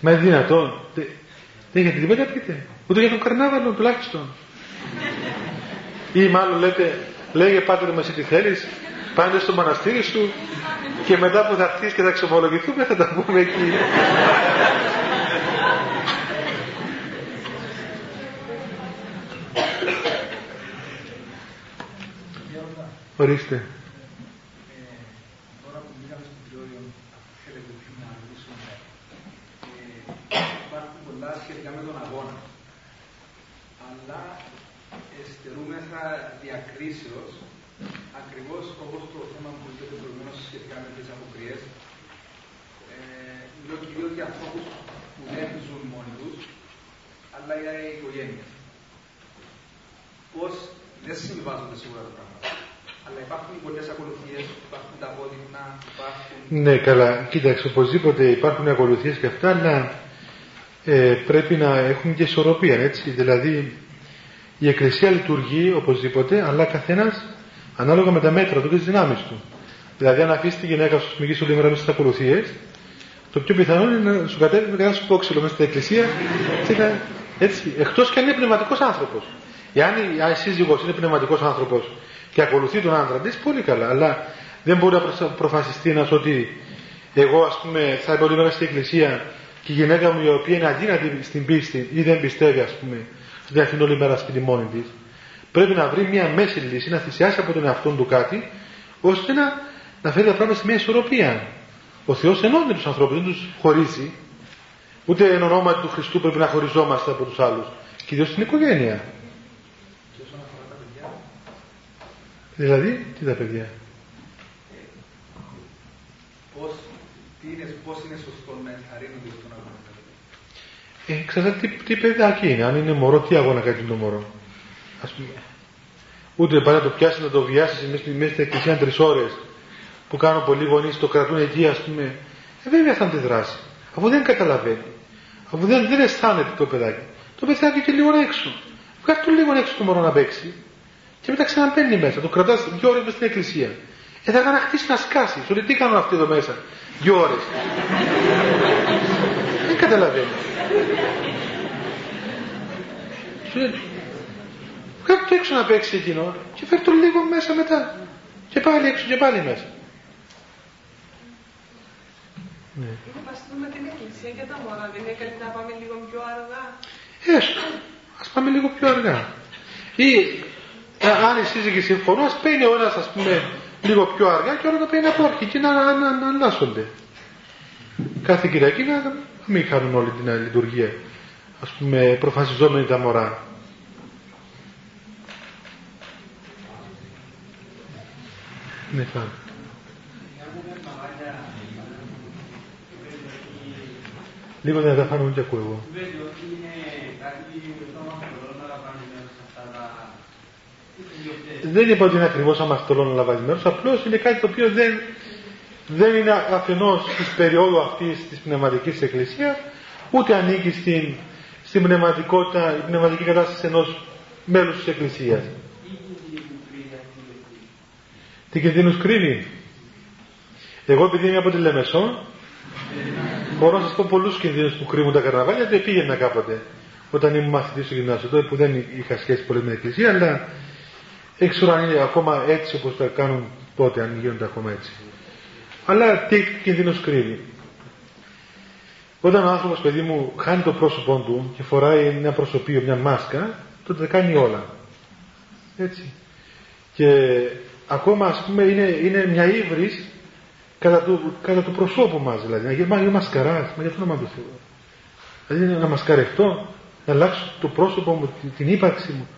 Μα είναι δυνατόν. Δεν έχετε τίποτα να πείτε. Ούτε για τον καρνάβαλο τουλάχιστον. Ή μάλλον λέτε, λέγε πάτερ μας τι θέλεις, πάνε στο μοναστήρι σου και μετά που θα έρθεις και θα ξεμολογηθούμε θα τα πούμε εκεί. Ορίστε. Τώρα που μπήκαμε στην Τριώδιο, θέλετε να ρωτήσουμε. Υπάρχουν πολλά σχετικά με τον αγώνα. Αλλά εστερούμεθα διακρίσεως, ακριβώς όπως το θέμα που είπατε προηγουμένως σχετικά με τις αποκριές, ε, λέω κυρίως για ανθρώπους που δεν ζουν μόνοι τους, αλλά για η οικογένεια. Πώς δεν συμβάζονται σίγουρα τα πράγματα αλλά υπάρχουν πολλές ακολουθίες, υπάρχουν τα απόδειγμα, υπάρχουν. Ναι, καλά. Κοίταξε, οπωσδήποτε υπάρχουν ακολουθίες και αυτά, αλλά ε, πρέπει να έχουν και ισορροπία, έτσι. Δηλαδή, η Εκκλησία λειτουργεί οπωσδήποτε, αλλά καθένας ανάλογα με τα μέτρα του και τις δυνάμεις του. Δηλαδή, αν αφήσει τη γυναίκα σου μηγεί όλη μέρα μέσα στις ακολουθίες, το πιο πιθανό είναι να σου κατέβει με κανένας σπόξιλο μέσα στην εκκλησία. Έτσι, εκτός και αν είναι πνευματικός άνθρωπος. Εάν η σύζυγος είναι πνευματικός άνθρωπος και ακολουθεί τον άντρα της, πολύ καλά. Αλλά δεν μπορεί να προφασιστεί ένας ότι εγώ ας πούμε θα είμαι όλη μέρα στην εκκλησία και η γυναίκα μου η οποία είναι αδύνατη στην πίστη ή δεν πιστεύει ας πούμε δεν αφήνει όλη μέρα σπίτι μόνη της. Πρέπει να βρει μια μέση λύση, να θυσιάσει από τον εαυτό του κάτι ώστε να, να φέρει τα πράγματα σε μια ισορροπία. Ο Θεός ενώνει τους ανθρώπους, δεν τους χωρίζει. Ούτε εν ονόματι του Χριστού πρέπει να χωριζόμαστε από τους άλλους. Και ιδίως στην οικογένεια. Δηλαδή, τι τα παιδιά. Πώς, τι είναι, πώς είναι σωστό να ενθαρρύνονται στον αγώνα. Ε, εξαρτάται τι, τι παιδάκι είναι. Αν είναι μωρό, τι αγώνα κάνει το μωρό. Ας πούμε. Ούτε πάει να το πιάσει να το βιάσει μέσα, μέσα στην εκκλησία τρεις ώρες που κάνουν πολλοί γονείς, το κρατούν εκεί, ας πούμε. Ε, βέβαια θα αντιδράσει. Αφού δεν καταλαβαίνει. Αφού δεν, δεν αισθάνεται το παιδάκι. Το παιδάκι και λίγο έξω. Βγάζει το λίγο έξω το μωρό να παίξει. Και μετά ξαναμπαίνει μέσα. Το κρατάς δύο ώρες μέσα στην εκκλησία. Ε, θα χτίσει να σκάσει. Σου λέει τι κάνουν αυτοί εδώ μέσα. Δύο ώρες. [LAUGHS] Δεν καταλαβαίνει. Σου λέει, κάτω το έξω να παίξει εκείνο και φέρει το λίγο μέσα μετά. Και πάλι έξω και πάλι μέσα. Ναι. Είναι την εκκλησία και τα μωρά. Δεν είναι καλύτερα να πάμε λίγο πιο αργά; Έστω. Ας πάμε λίγο πιο αργά. Ή ε, αν οι σύζυγοι συμφωνούν, ας παίρνει ο ένας ας πούμε λίγο πιο αργά και όλα να παίρνει από αρχή και να, να, να, να αλλάσσονται. Κάθε Κυριακή να μην κάνουν όλη την λειτουργία. Ας πούμε προφασιζόμενοι τα μωρά. Ναι, φάνε. Λίγο δεν θα φάνω ούτε ακούω εγώ. δεν είπα ότι είναι ακριβώς αμαρτωλό να λαμβάνει μέρος, απλώς είναι κάτι το οποίο δεν, δεν είναι αφενός της περίοδου αυτής της πνευματικής εκκλησίας, ούτε ανήκει στην, στην πνευματικότητα, η πνευματική κατάσταση ενός μέλους της εκκλησίας. Τι κινδύνου κρύβει. Εγώ επειδή είμαι από τη Λεμεσό, μπορώ να σας πω πολλούς κινδύνους που κρύβουν τα καρναβάλια, γιατί πήγαινα κάποτε όταν ήμουν μαθητής στο γυμνάσιο, τότε που δεν είχα σχέση πολύ με την εκκλησία, αλλά δεν ξέρω αν είναι ακόμα έτσι όπως τα κάνουν τότε, αν γίνονται ακόμα έτσι. Αλλά τι κινδύνος κρύβει. Όταν ο άνθρωπος, παιδί μου, χάνει το πρόσωπό του και φοράει μια προσωπείο, μια μάσκα, τότε τα κάνει όλα. Έτσι. Και ακόμα, ας πούμε, είναι, είναι μια ύβρις κατά του, κατά του προσώπου μας, δηλαδή. Να γίνει μασκαράς, μα για το όνομα του Θεού. Δηλαδή, να μασκαρευτώ, να αλλάξω το πρόσωπο μου, την ύπαρξη μου,